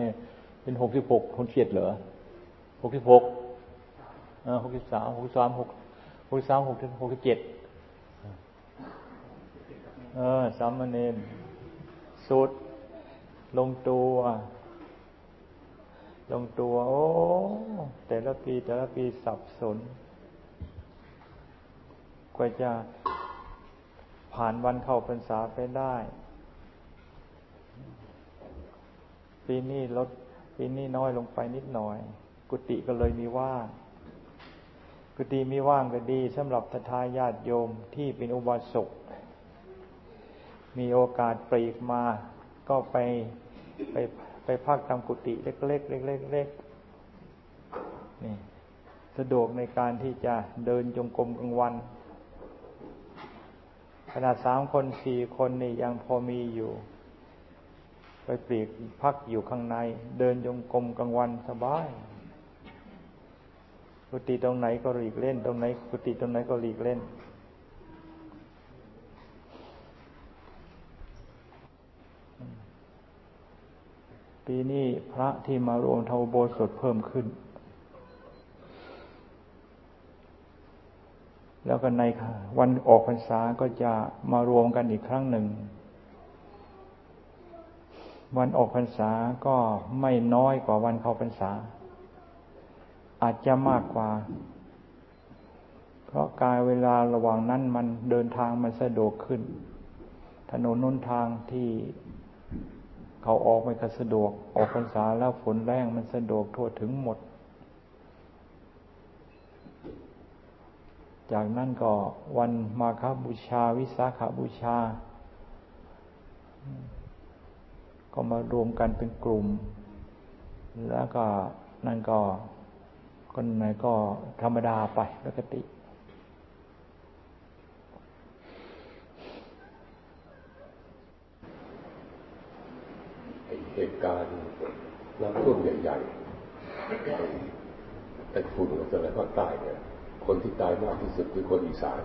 เป็นหกสิบหกคนเขียดเหรอหกสิบหกหกสิบสามหกสามหกหกสามหกสิบหกสิบเจ็ดเออสามเณร สุด ลงตัว ลงตัว โอ้ แต่ละปีแต่ละปีสับสน กว่าจะผ่านวันเข้าพรรษาไปได้ ปีนี้ลดปีนี้น้อยลงไปนิดหน่อย กุฏิก็เลยมีว่างกุฏิมีว่างก็ดีสำหรับทายาติโยมที่เป็นอุบาสก มีโอกาสปรีกมา ก็ไปไปไปพักตามกุฏิเล็กๆเล็กๆเล็กๆนี่สะดวกในการที่จะเดินจงกรมกลางวันขนาดสามคนสี่คนนี่ยังพอมีอยู่ ไปปลีกพักอยู่ข้างใน เดินจงกรมกลางวันสบายกุฏิตรงไหนก็หลีกเล่น ตรงไหนกุฏิตรงไหนก็หลีกเล่น ปีนี้พระที่มารวมเทาโบสถเพิ่มขึ้น แล้วก็ในวันออกพรรษาก็จะมารวมกันอีกครั้งหนึ่ง วันออกพรรษาก็ไม่น้อยกว่าวันเข้าพรรษา อาจจะมากกว่า เพราะกายเวลาระหว่างนั้นมันเดินทางมันสะดวกขึ้น ถนนนุนทางที่ เขาออกไม่ก็สะดวก ออกพรรษาแล้วฝนแรงมันสะดวกทั่วถึงหมด จากนั้นก็วันมาคบูชาวิสาขาบูชา ก็มารวมกันเป็นกลุ่ม แล้วก็นั่นก็คนไหนก็ธรรมดาไปปกติ เหตุการณ์น้ำท่วมใหญ่ๆไอ้ฝุ่นอะไรภาคใต้เนี่ย คนที่ตายมากที่สุดคือคนอีสาน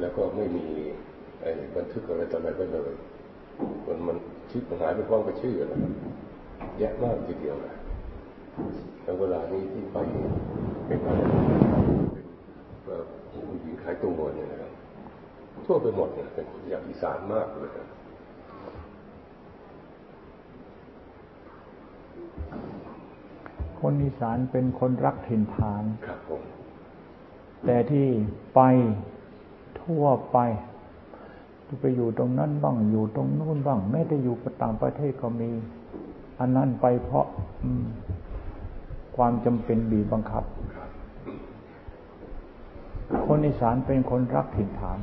แล้วก็ไม่มีไอ้บันทึกอะไรต่ออะไรไว้เลยมันมันชื่อหายไปพร้อมกับชื่อนะครับแยะมากทีเดียวนะแล้วเวลานี้ที่ไปเป็นอะไรผู้หญิงขายตัวเนี่ยนะครับทั่วไปหมดเนี่ยเป็นคนอยากอีสานมากเลยนะ คนอีสานเป็นคนรักถิ่นฐานครับผมแต่ที่ไปทั่วไปไปอยู่ตรงนั้นบ้างอยู่ตรงนู้นบ้างไม่ได้อยู่ต่างประเทศก็มี อันนั้นไปเพราะความจำเป็นบีบบังคับ คนอีสานเป็นคนรักถิ่นฐาน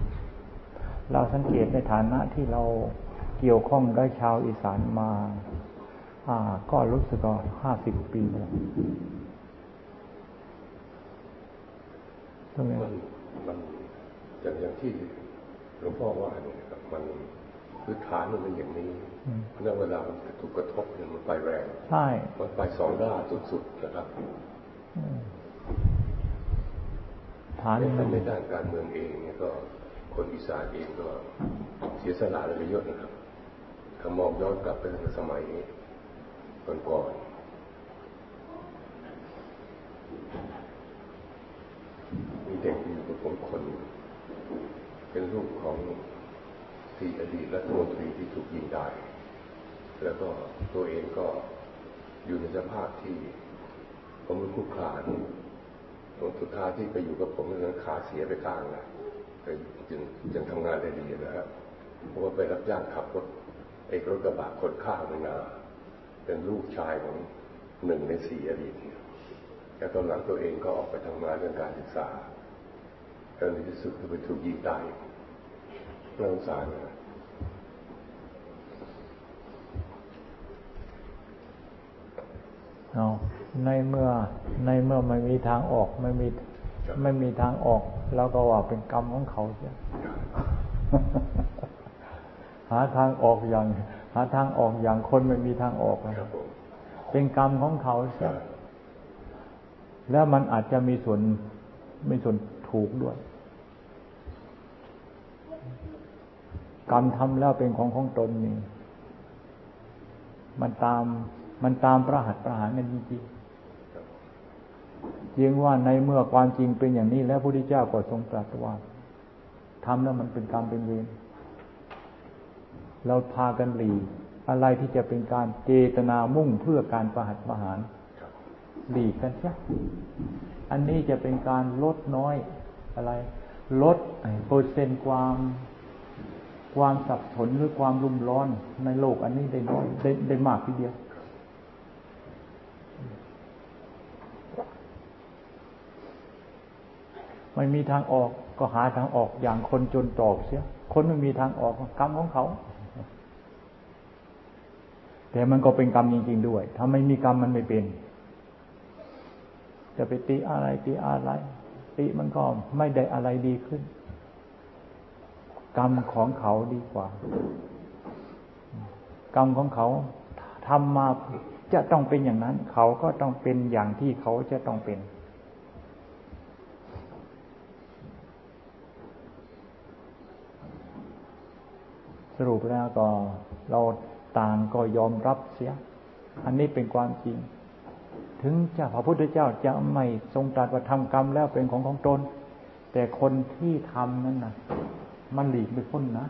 เราสังเกตในฐานะที่เราเกี่ยวข้องกับชาวอีสานมา อ่า ก็รู้สึกว่าห้าสิบปีแล้วตรงนี้มันมันอย่างอย่างที่หลวงพ่อว่าเนี่ยครับมันพื้นฐานมันเป็นอย่างนี้เพราะเวลามันถูกกระทบเนี่ยมันไปแรงใช่มันไปสองด้านสุดๆนะครับฐานในด้านการเมืองเองเนี่ยก็คนอีสานเองก็เสียสละอะไรเยอะนะครับถ้ามองย้อนกลับไปในสมัย ก่อนมีเด็กอยู่กับผมคน เป็นลูกของที่อดีตรัฐมนตรีที่ถูกยิงตาย แล้วก็ตัวเองก็อยู่ในสภาพที่ผมเป็นคู่ขานตรงสุดท้ายที่ไปอยู่กับผมนั้นขาเสียไปข้างนะจึงจึงทำงานได้ดีนะครับเพราะว่าไปรับจ้างขับรถเอกรถกระบะคนข้าวในนา เป็นลูกชายของหนึ่งในสี่อดีตแต่ตอนหลังตัวเองก็ออกไปทำงานเรื่องการศึกษาแล้วในที่สุดก็ไปถูกยิงตายน่าสงสารนะเอาในเมื่อในเมื่อไม่มีทางออกไม่มีไม่มีทางออก แล้วก็ว่าเป็นกรรมของเขาใช่หาทางออกอย่าง หาทางออกอย่างคนไม่มีทางออกเป็นกรรมของเขาใช่แล้วมันอาจจะมีส่วนมีส่วนถูกด้วย กรรมทำแล้วเป็นของของตนนี่มันตามมันตามประหัตประหารกันจริงๆยิงว่าในเมื่อความจริงเป็นอย่างนี้ แล้วพระพุทธเจ้าก็ทรงตรัสว่าทำแล้วมันเป็นกรรมเป็นเวร เราพากันหลีอะไรที่จะเป็นการเจตนามุ่งเพื่อการประหัตประหารหลีกกันซะอันนี้จะเป็นการลดน้อยอะไร ลดเปอร์เซ็นต์ความความสับสนหรือความรุ่มร้อนในโลกอันนี้ได้น้อยได้ได้มากทีเดียว ไม่มีทางออกก็หาทางออกอย่างคนจนตอบเสีย คนไม่มีทางออกกรรมของเขา แต่มันก็เป็นกรรมจริง ๆ ด้วย ถ้าไม่มีกรรมมันไม่เป็น จะไปตีอะไรตีอะไร ตีมันก็ไม่ได้อะไรดีขึ้น กรรมของเขาดีกว่า กรรมของเขาทำมาจะต้องเป็นอย่างนั้น เขาก็ต้องเป็นอย่างที่เขาจะต้องเป็นสรุปแล้วก็เรา ต่างก็ยอมรับเสีย อันนี้เป็นความจริง ถึงจะพระพุทธเจ้าจะไม่ทรงตรัสว่าทำกรรมแล้วเป็นของของตน แต่คนที่ทำนั้นนะมันหลีกไม่พ้นนะ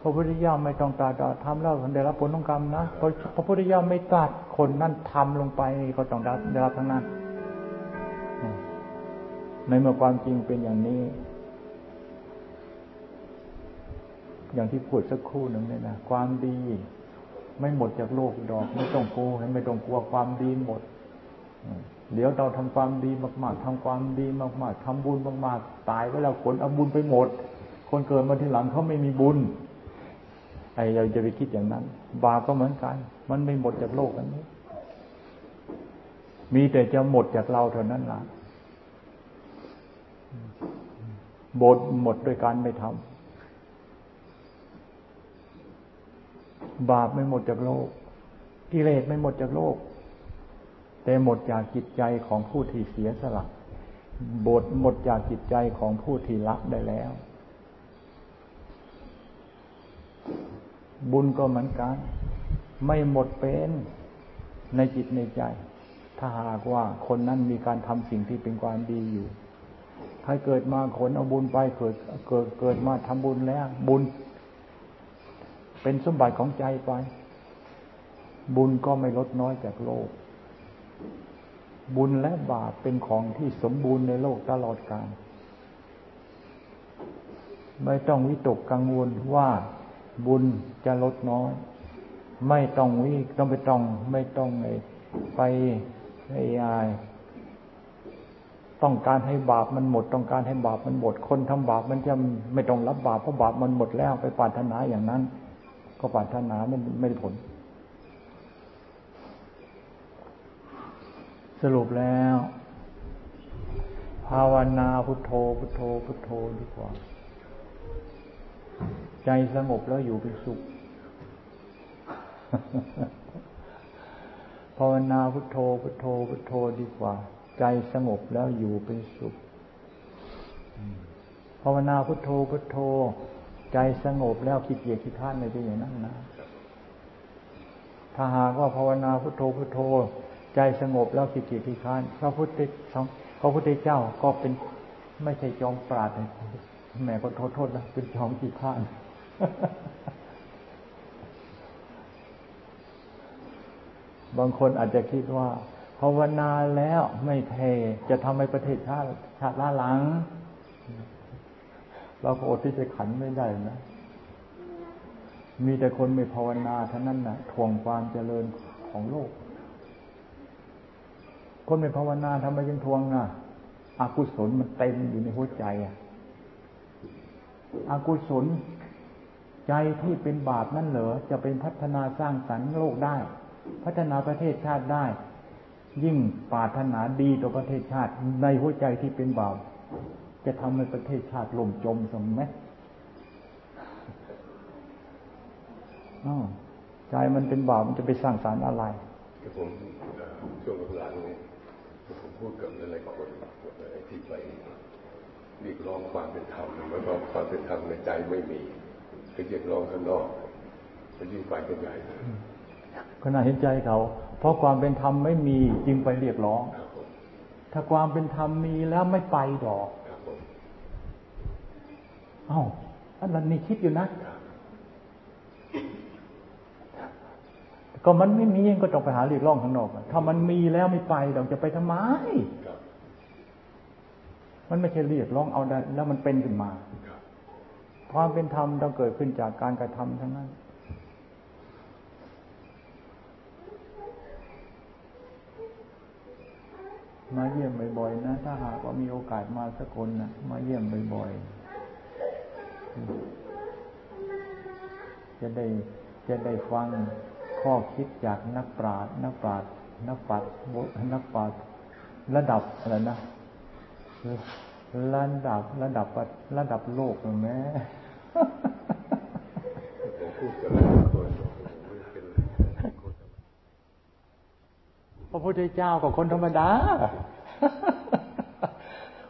พระพุทธเจ้าไม่ต้องตาดทำแล้วได้รับผลของกรรมนะพระพุทธเจ้าไม่ตัดคนนั้นทำลงไปก็ต้องได้รับทั้งนั้น ในเมื่อความจริงเป็นอย่างนี้ อย่างที่พูดสักครู่หนึ่งเนี่ยนะความดี ไม่หมดจากโลกดอก ไม่ต้องกลัวไม่ต้องกลัวความดีหมดเดี๋ยวเราทำความดีมากๆทำความดีมากๆทำบุญมากๆ ตายไปแล้วคนเอาบุญไปหมด คนเกิดมาทีหลังเขาไม่มีบุญ ไอเราจะไปคิดอย่างนั้น บาปก็เหมือนกัน มันไม่หมดจากโลกอันนี้ มีแต่จะหมดจากเราเท่านั้นล่ะบทหมดด้วยการไม่ทำ บาปไม่หมดจากโลก กิเลสไม่หมดจากโลก แต่หมดจากจิตใจของผู้ที่เสียสละบทหมดจากจิตใจของผู้ที่ละได้แล้ว บุญก็เหมือนกัน ไม่หมดเป็นในจิตในใจ ถ้าหากว่าคนนั้นมีการทำสิ่งที่เป็นความดีอยู่ใครเกิดมาขนเอาบุญไปเกิดเกิดเกิดมาทำบุญแล้ว บุญ เป็นสมบัติของใจไป บุญก็ไม่ลดน้อยจากโลก บุญและบาปเป็นของที่สมบูรณ์ในโลกตลอดกาลไม่ต้องวิตกกังวลว่าบุญจะลดน้อย ไม่ต้องวิต้องไปต้อง ไม่ต้องไปไอ้อายต้องการให้บาปมันหมด ต้องการให้บาปมันหมด คนทำบาปมันจะไม่ต้องรับบาปเพราะบาปมันหมดแล้วไปปรารถนาอย่างนั้น ก็ปรารถนาไม่ไม่ได้ผล สรุปแล้ว ภาวนาพุทโธพุทโธพุทโธดีกว่า ใจสงบแล้วอยู่เป็นสุขภาวนาพุทโธพุทโธพุทโธดีกว่า ใจสงบแล้วอยู่เป็นสุขภาวนาพุทโธพุทโธ ใจสงบแล้วคิดเกียจคิดท่านในที่อย่างนั้นนะถ้าหากว่าภาวนาพุทโธพุทโธ ใจสงบแล้วคิดเกียจคิดท่านพระพุทธพระพุทธเจ้าก็เป็นไม่ใช่จอมปราดแม่ก็โทษโทษนะเป็นจอมคิดท่านบางคนอาจจะคิดว่าภาวนาแล้วไม่เทจะทำให้ประเทศชาติชาติล้าหลัง เราก็อดที่จะขันไม่ได้นะ มีแต่คนไม่ภาวนาเท่านั้นนะทวงความเจริญของโลก คนไม่ภาวนาทำไมยังทวงอะอากุศลมันเต็มอยู่ในหัวใจอะอากุศลใจที่เป็นบาปนั่นเหรอจะเป็นพัฒนาสร้างสรรค์โลกได้ พัฒนาประเทศชาติได้ ยิ่งปาถนาดีต่อประเทศชาติในหัวใจที่เป็นบาป จะทำให้ประเทศชาติล่มจมสมไหมใจมันเป็นบาปมันจะไปสร้างสารอะไรผมช่วงหลังนี้ผมพูดกับหลายคนที่ไปเรียกร้องความเป็นธรรมแล้ว่าความเป็นธรรมในใจไม่มีไปเรียกร้องข้างนอกไปยิ่งไปกันใหญ่ขณะเห็นใจเขา เพราะความเป็นธรรมไม่มีจึงไปเรียกร้อง ถ้าความเป็นธรรมมีแล้วไม่ไปดอกเอ้าอันนั้นนี่คิดอยู่นะ ก็มันไม่มีก็ต้องไปหาเรียกร้องข้างนอก ถ้ามันมีแล้วไม่ไปเราจะไปทำไม มันไม่ใช่เรียกร้องเอาได้แล้วมันเป็นขึ้นมา ความเป็นธรรมต้องเกิดขึ้นจากการกระทำทั้งนั้นมาเยี่ยมบ่อยๆนะ ถ้าหากว่ามีโอกาสมาสักคนนะมาเยี่ยมบ่อยๆ จะได้จะได้ฟังข้อคิดจากนักปราชญ์นักปราชญ์นักปราชญ์นักปราชญ์ระดับอะไรนะระดับระดับระดับโลกแม่พระพุทธเจ้ากับคนธรรมดา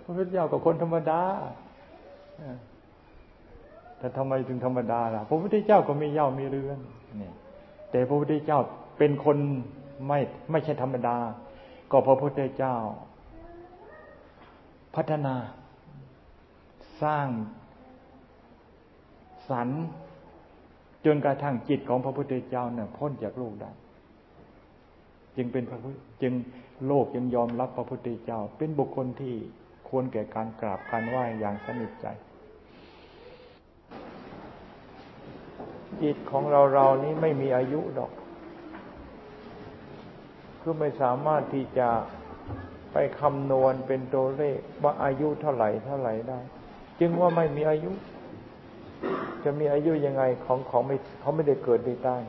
พระพุทธเจ้ากับคนธรรมดา แต่ทำไมถึงธรรมดาล่ะ พระพุทธเจ้าก็มีเย่ามีเรือนนี่แต่พระพุทธเจ้าเป็นคนไม่ไม่ใช่ธรรมดา ก็พระพุทธเจ้า พัฒนา สร้างสรรจนกระทั่งจิตของพระพุทธเจ้าเนี่ยพ้นจากโลกได้จึงเป็นพระพุทธจึงโลกยังยอมรับพระพุทธเจ้า เป็นบุคคลที่ควรแก่การกราบการไหว้อย่างสนิทใจ จิตของเราเรานี้ไม่มีอายุดอก คือไม่สามารถที่จะไปคำนวณเป็นตัวเลขว่าอายุเท่าไหร่เท่าไหร่ได้ จึงว่าไม่มีอายุ จะมีอายุยังไงของของไม่เขาไม่ได้เกิดได้ตาย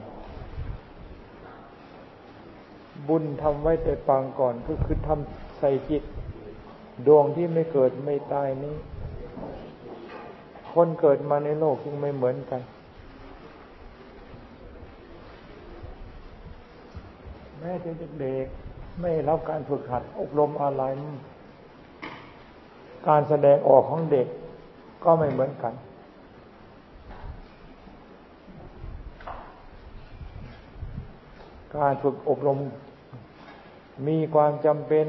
บุญทำไว้แต่ปางก่อนก็คือทำใส่จิต ดวงที่ไม่เกิดไม่ตายนี้ คนเกิดมาในโลกยังไม่เหมือนกัน แม้จะเด็กไม่รับการฝึกหัดอบรมอะไรการแสดงออกของเด็กก็ไม่เหมือนกัน การฝึกอบรมมีความจำเป็น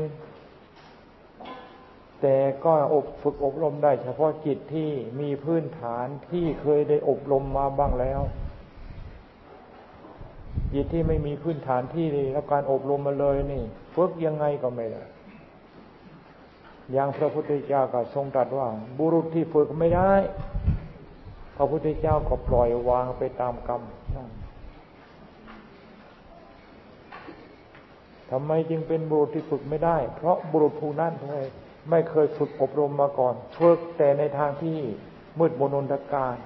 แต่ก็อบฝึกอบรมได้เฉพาะจิตที่มีพื้นฐานที่เคยได้อบรมมาบ้างแล้ว จิตที่ไม่มีพื้นฐานที่รับการอบรมมาเลยนี่ฝึกยังไงก็ไม่ได้ อย่างพระพุทธเจ้าก็ทรงตรัสว่า บุรุษที่ฝึกไม่ได้ พระพุทธเจ้าก็ปล่อยวางไปตามกรรมทำไมจึงเป็นบุรุษที่ฝึกไม่ได้ เพราะบุรุษผู้นั้นไม่เคยฝึกอบรมมาก่อนฝึกแต่ในทางที่มืดมนนทการ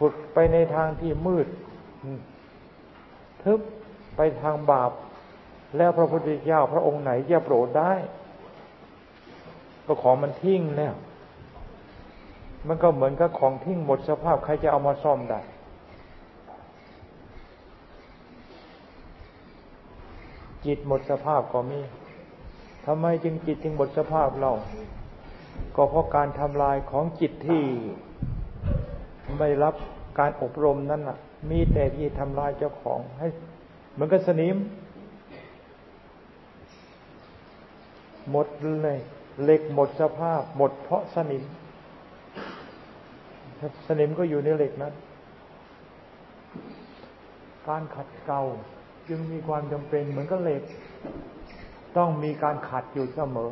ฝึกไปในทางที่มืดทึบไปทางบาป แล้วพระพุทธเจ้าพระองค์ไหนจะโปรดได้ ก็ของมันทิ้งแล้ว มันก็เหมือนกับของทิ้งหมดสภาพใครจะเอามาซ่อมได้จิตหมดสภาพก็มีทำไมจึงจิตจึงหมดสภาพเรา ก็เพราะการทำลายของจิตที่ ไม่รับการอบรมนั้นน่ะ มีแต่ที่ทำลายเจ้าของให้เหมือนกับสนิม หมดเลยเหล็กหมดสภาพ หมดเพราะสนิม สนิมก็อยู่ในเหล็กนั้น การขัดเกลาจึงมีความจำเป็นเหมือนกับเหล็ก ต้องมีการขัดอยู่เสมอ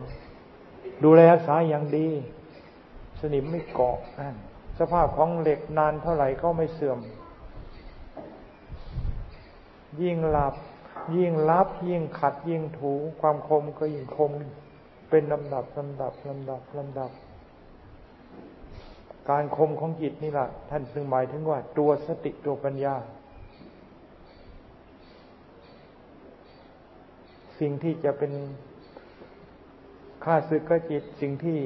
ดูแลรักษาอย่างดี สนิมไม่เกาะนั่น สภาพของเหล็กนานเท่าไหร่ก็ไม่เสื่อม ยิ่งหลับ ยิ่งรับ ยิ่งขัด ยิ่งถู ความคมก็ยิ่งคม เป็นลำดับลำดับลำดับลำดับ การคมของจิตนี่แหละท่านซึ่งหมายถึงว่า ตัวสติตัวปัญญา สิ่งที่จะเป็นค่าศึกกับจิตสิ่งที่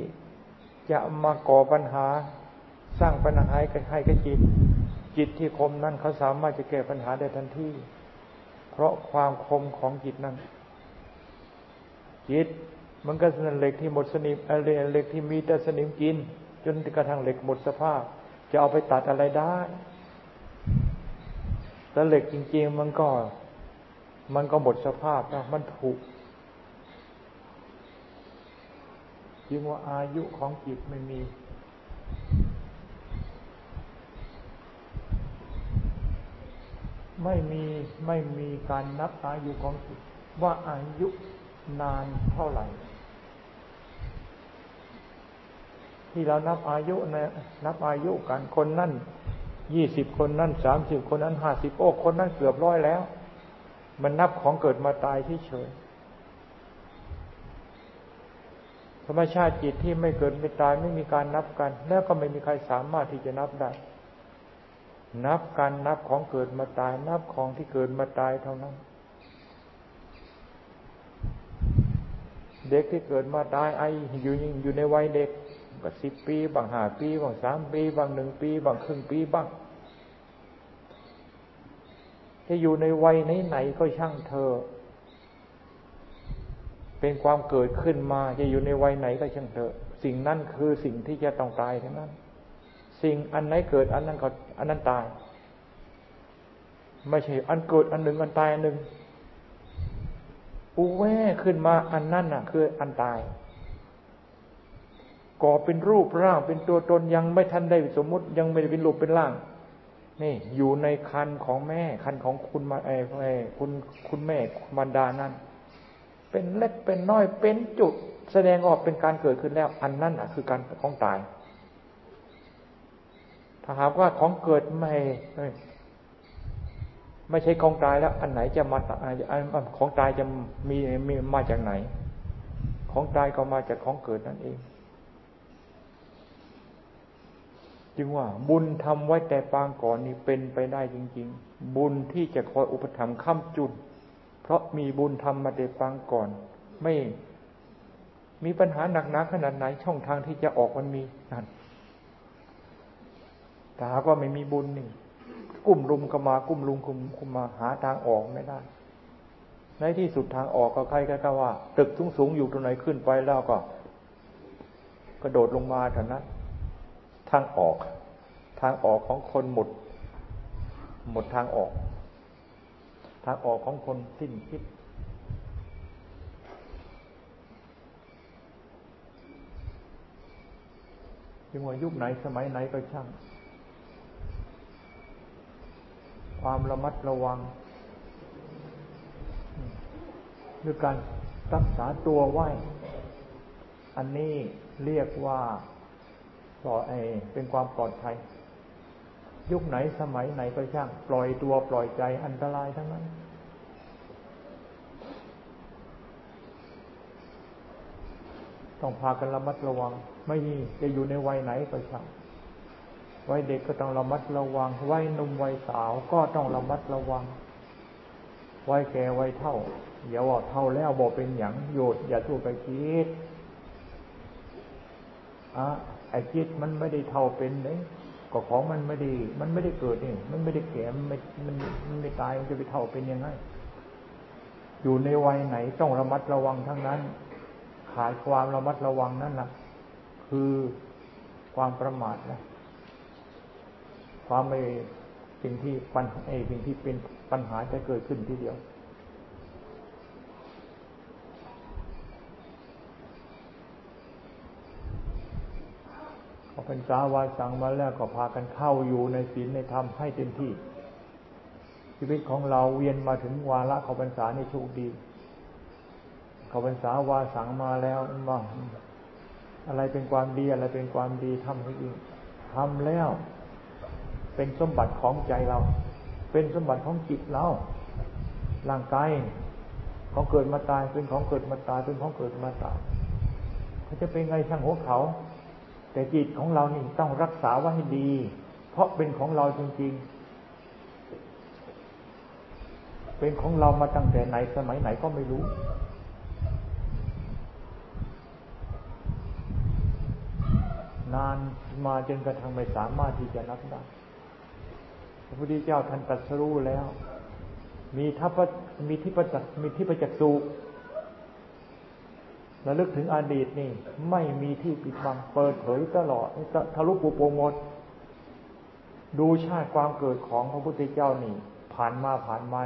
จะมาก่อปัญหา สร้างปัญหาให้กับจิต จิตที่คมนั้นเขาสามารถจะแก้ปัญหาได้ทันทีเพราะความคมของจิตนั้น จิตมันก็เป็นเหล็กที่หมดสนิมอะไรเหล็กที่มีแต่สนิมกิน จนกระทั่งเหล็กหมดสภาพ จะเอาไปตัดอะไรได้แต่เหล็กจริง ๆ มันก็ มันก็หมดสภาพนะมันถูกจึงว่าอายุของจิตไม่มี ไม่มีไม่มีการนับอายุของจิตว่าอายุนานเท่าไหร่ ที่เรานับอายุนะนับอายุกันคนนั่นยี่สิบคนนั่นสามสิบคนนั้นห้าสิบโอ้คนนั้นเกือบร้อยแล้ว มันนับของเกิดมาตายที่เฉยธรรมชาติจิตที่ไม่เกิดไม่ตายไม่มีการนับกัน แล้วก็ไม่มีใครสามารถที่จะนับได้ นับการนับของเกิดมาตาย นับของที่เกิดมาตายเท่านั้น เด็กที่เกิดมาตายไออยู่อยู่ในวัยเด็กก็สิบปีบางห้าปีบางสามปีบางหนึ่งปีบางครึ่งปีบ้างจะอยู่ในวัยไหนไหนก็ช่างเธอ เป็นความเกิดขึ้นมาจะอยู่ในวัยไหนก็ช่างเธอ สิ่งนั้นคือสิ่งที่จะต้องตายทั้งนั้น สิ่งอันไหนเกิดอันนั้นก็อันนั้นตาย ไม่ใช่อันเกิดอันหนึ่งอันตายอันหนึ่งปูแว่ขึ้นมาอันนั้นน่ะ คืออันตาย ก่อเป็นรูปร่างเป็นตัวตนยังไม่ทันได้สมมุติยังไม่ได้เป็นรูปเป็นร่าง นี่ อยู่ในคันของแม่คันของคุณมาไอ้ไอ้คุณคุณแม่มารดานั้นเป็นเล็กเป็นน้อยเป็นจุด แสดงออกเป็นการเกิดขึ้นแล้ว อันนั้นอะ คือการของตาย ถ้าหากว่าของเกิดไม่ไม่ใช่ของตายแล้ว อันไหนจะมาอันของตายจะมีมีมาจากไหน ของตายก็มาจากของเกิดนั่นเอง จึงว่า บุญทำไว้แต่ปางก่อนนี่เป็นไปได้จริง ๆ บุญที่จะคอยอุปถัมภ์ค้ำจุนเพราะมีบุญทำมาแต่ปางก่อน ไม่มีปัญหาหนักหนาขนาดไหนช่องทางที่จะออกมันมีนั่นาหากว่าไม่มีบุญนี่กุ้มลุมก็มากุ้มลุมคุมคุมมาหาทางออกไม่ได้ ในที่สุดทางออกก็ใครก็ว่า ตึกสูงสูงอยู่ตรงไหนขึ้นไปแล้วก็ กระโดดลงมาเท่านั้นทางออก ทางออกของคนหมด หมดทางออก ทางออกของคนสิ้นคิดจึงว่ายุคไหนสมัยไหนก็ช่าง ความระมัดระวังด้วยการรักษาตัวไว้ อันนี้เรียกว่าปล่อยเป็นความปลอดภัย ยุคไหนสมัยไหนก็ช่าง ปล่อยตัวปล่อยใจอันตรายทั้งนั้น ต้องพากันระมัดระวัง ไม่มีจะอยู่ในวัยไหนก็ช่าง วัยเด็กก็ต้องระมัดระวัง วัยหนุ่มวัยสาวก็ต้องระมัดระวัง วัยแก่วัยเท่าอย่าว่าเท่าแล้วบอกเป็นอย่างโยดอย่าทูไปคิดอะไอ้คิดมันไม่ได้เท่าเป็นเลยก็ของมันไม่ได้มันไม่ได้เกิดนี่มันไม่ได้แก่มันม่มันมันไม่ตายมันจะไปเท่าเป็นยังไงอยู่ในวัยไหนต้องระมัดระวังทั้งนั้น ขาดความระมัดระวังนั่นแหละคือความประมาทนะ ความไม่สิ่งที่ปัญไอ้สิ่งที่เป็นปัญหาจะเกิดขึ้นทีเดียวพอเป็นสาวาสังมาแล้วก็พากันเข้าอยู่ในศีลในธรรมให้เต็มที่ ชีวิตของเราเวียนมาถึงวาระเขาพรรษาในโชคดีเขาพรรษาวาสังมาแล้วว่าอะไรเป็นความดีอะไรเป็นความดีทำให้ดีทำแล้ว เป็นสมบัติของใจเรา เป็นสมบัติของจิตเรา ร่างกายของเกิดมาตายเป็นของเกิดมาตายเป็นของเกิดมาตายเขาจะเป็นไงช่างหัวเขา แต่จิตของเรานี่ต้องรักษาไว้ให้ดี เพราะเป็นของเราจริง ๆ เป็นของเรามาตั้งแต่ไหนสมัยไหนก็ไม่รู้นานมาจนกระทั่งไม่สามารถที่จะนับได้ ระพุทธเจ้าท่านตรัสรู้แล้ว มีทัพมีที่ประจักษ์มีที่ประจักษ์สุระลึกถึงอดีตนี่ ไม่มีที่ปิดบังเปิดเผยตลอดทะลุปูโปงหมด ดูชาติความเกิดของพระพุทธเจ้านี่ ผ่านมาผ่านมา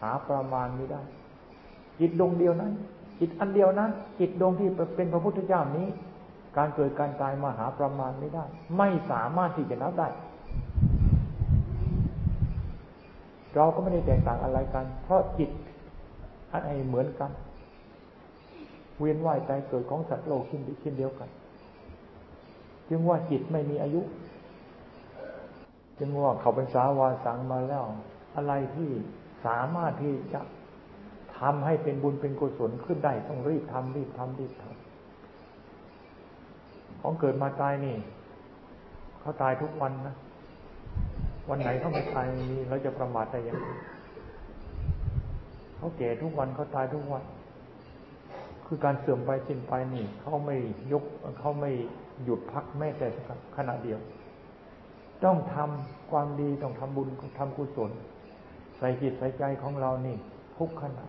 หาประมาณไม่ได้ จิตดวงเดียวนั้น จิตอันเดียวนั้น จิตดวงที่เป็นพระพุทธเจ้านี้ การเกิดการตายมาหาประมาณไม่ได้ ไม่สามารถที่จะนับได้ เราก็ไม่ได้แตกต่างอะไรกัน เพราะจิตอะไรเหมือนกัน เวียนว่ายตายเกิดของสัตว์โลกเช่นเช่นเดียวกัน จึงว่าจิตไม่มีอายุ จึงว่าเขาเป็นสาวาสังมาแล้ว อะไรที่สามารถที่จะทำให้เป็นบุญเป็นกุศลขึ้นได้ต้องรีบทำรีบทำรีบทำของเกิดมาตายนี่ เขาตายทุกวันนะ วันไหนเขาไม่ตายมีเราจะประมาทได้ยังไงเขาแก่ทุกวันเขาตายทุกวัน คือการเสื่อมไปสิ้นไปนี่เขาไม่ยกเขาไม่หยุดพักแม้แต่ขณะเดียว ต้องทำความดีต้องทำบุญทำกุศลใส่จิตใส่ใจของเรานี่ทุกขณะ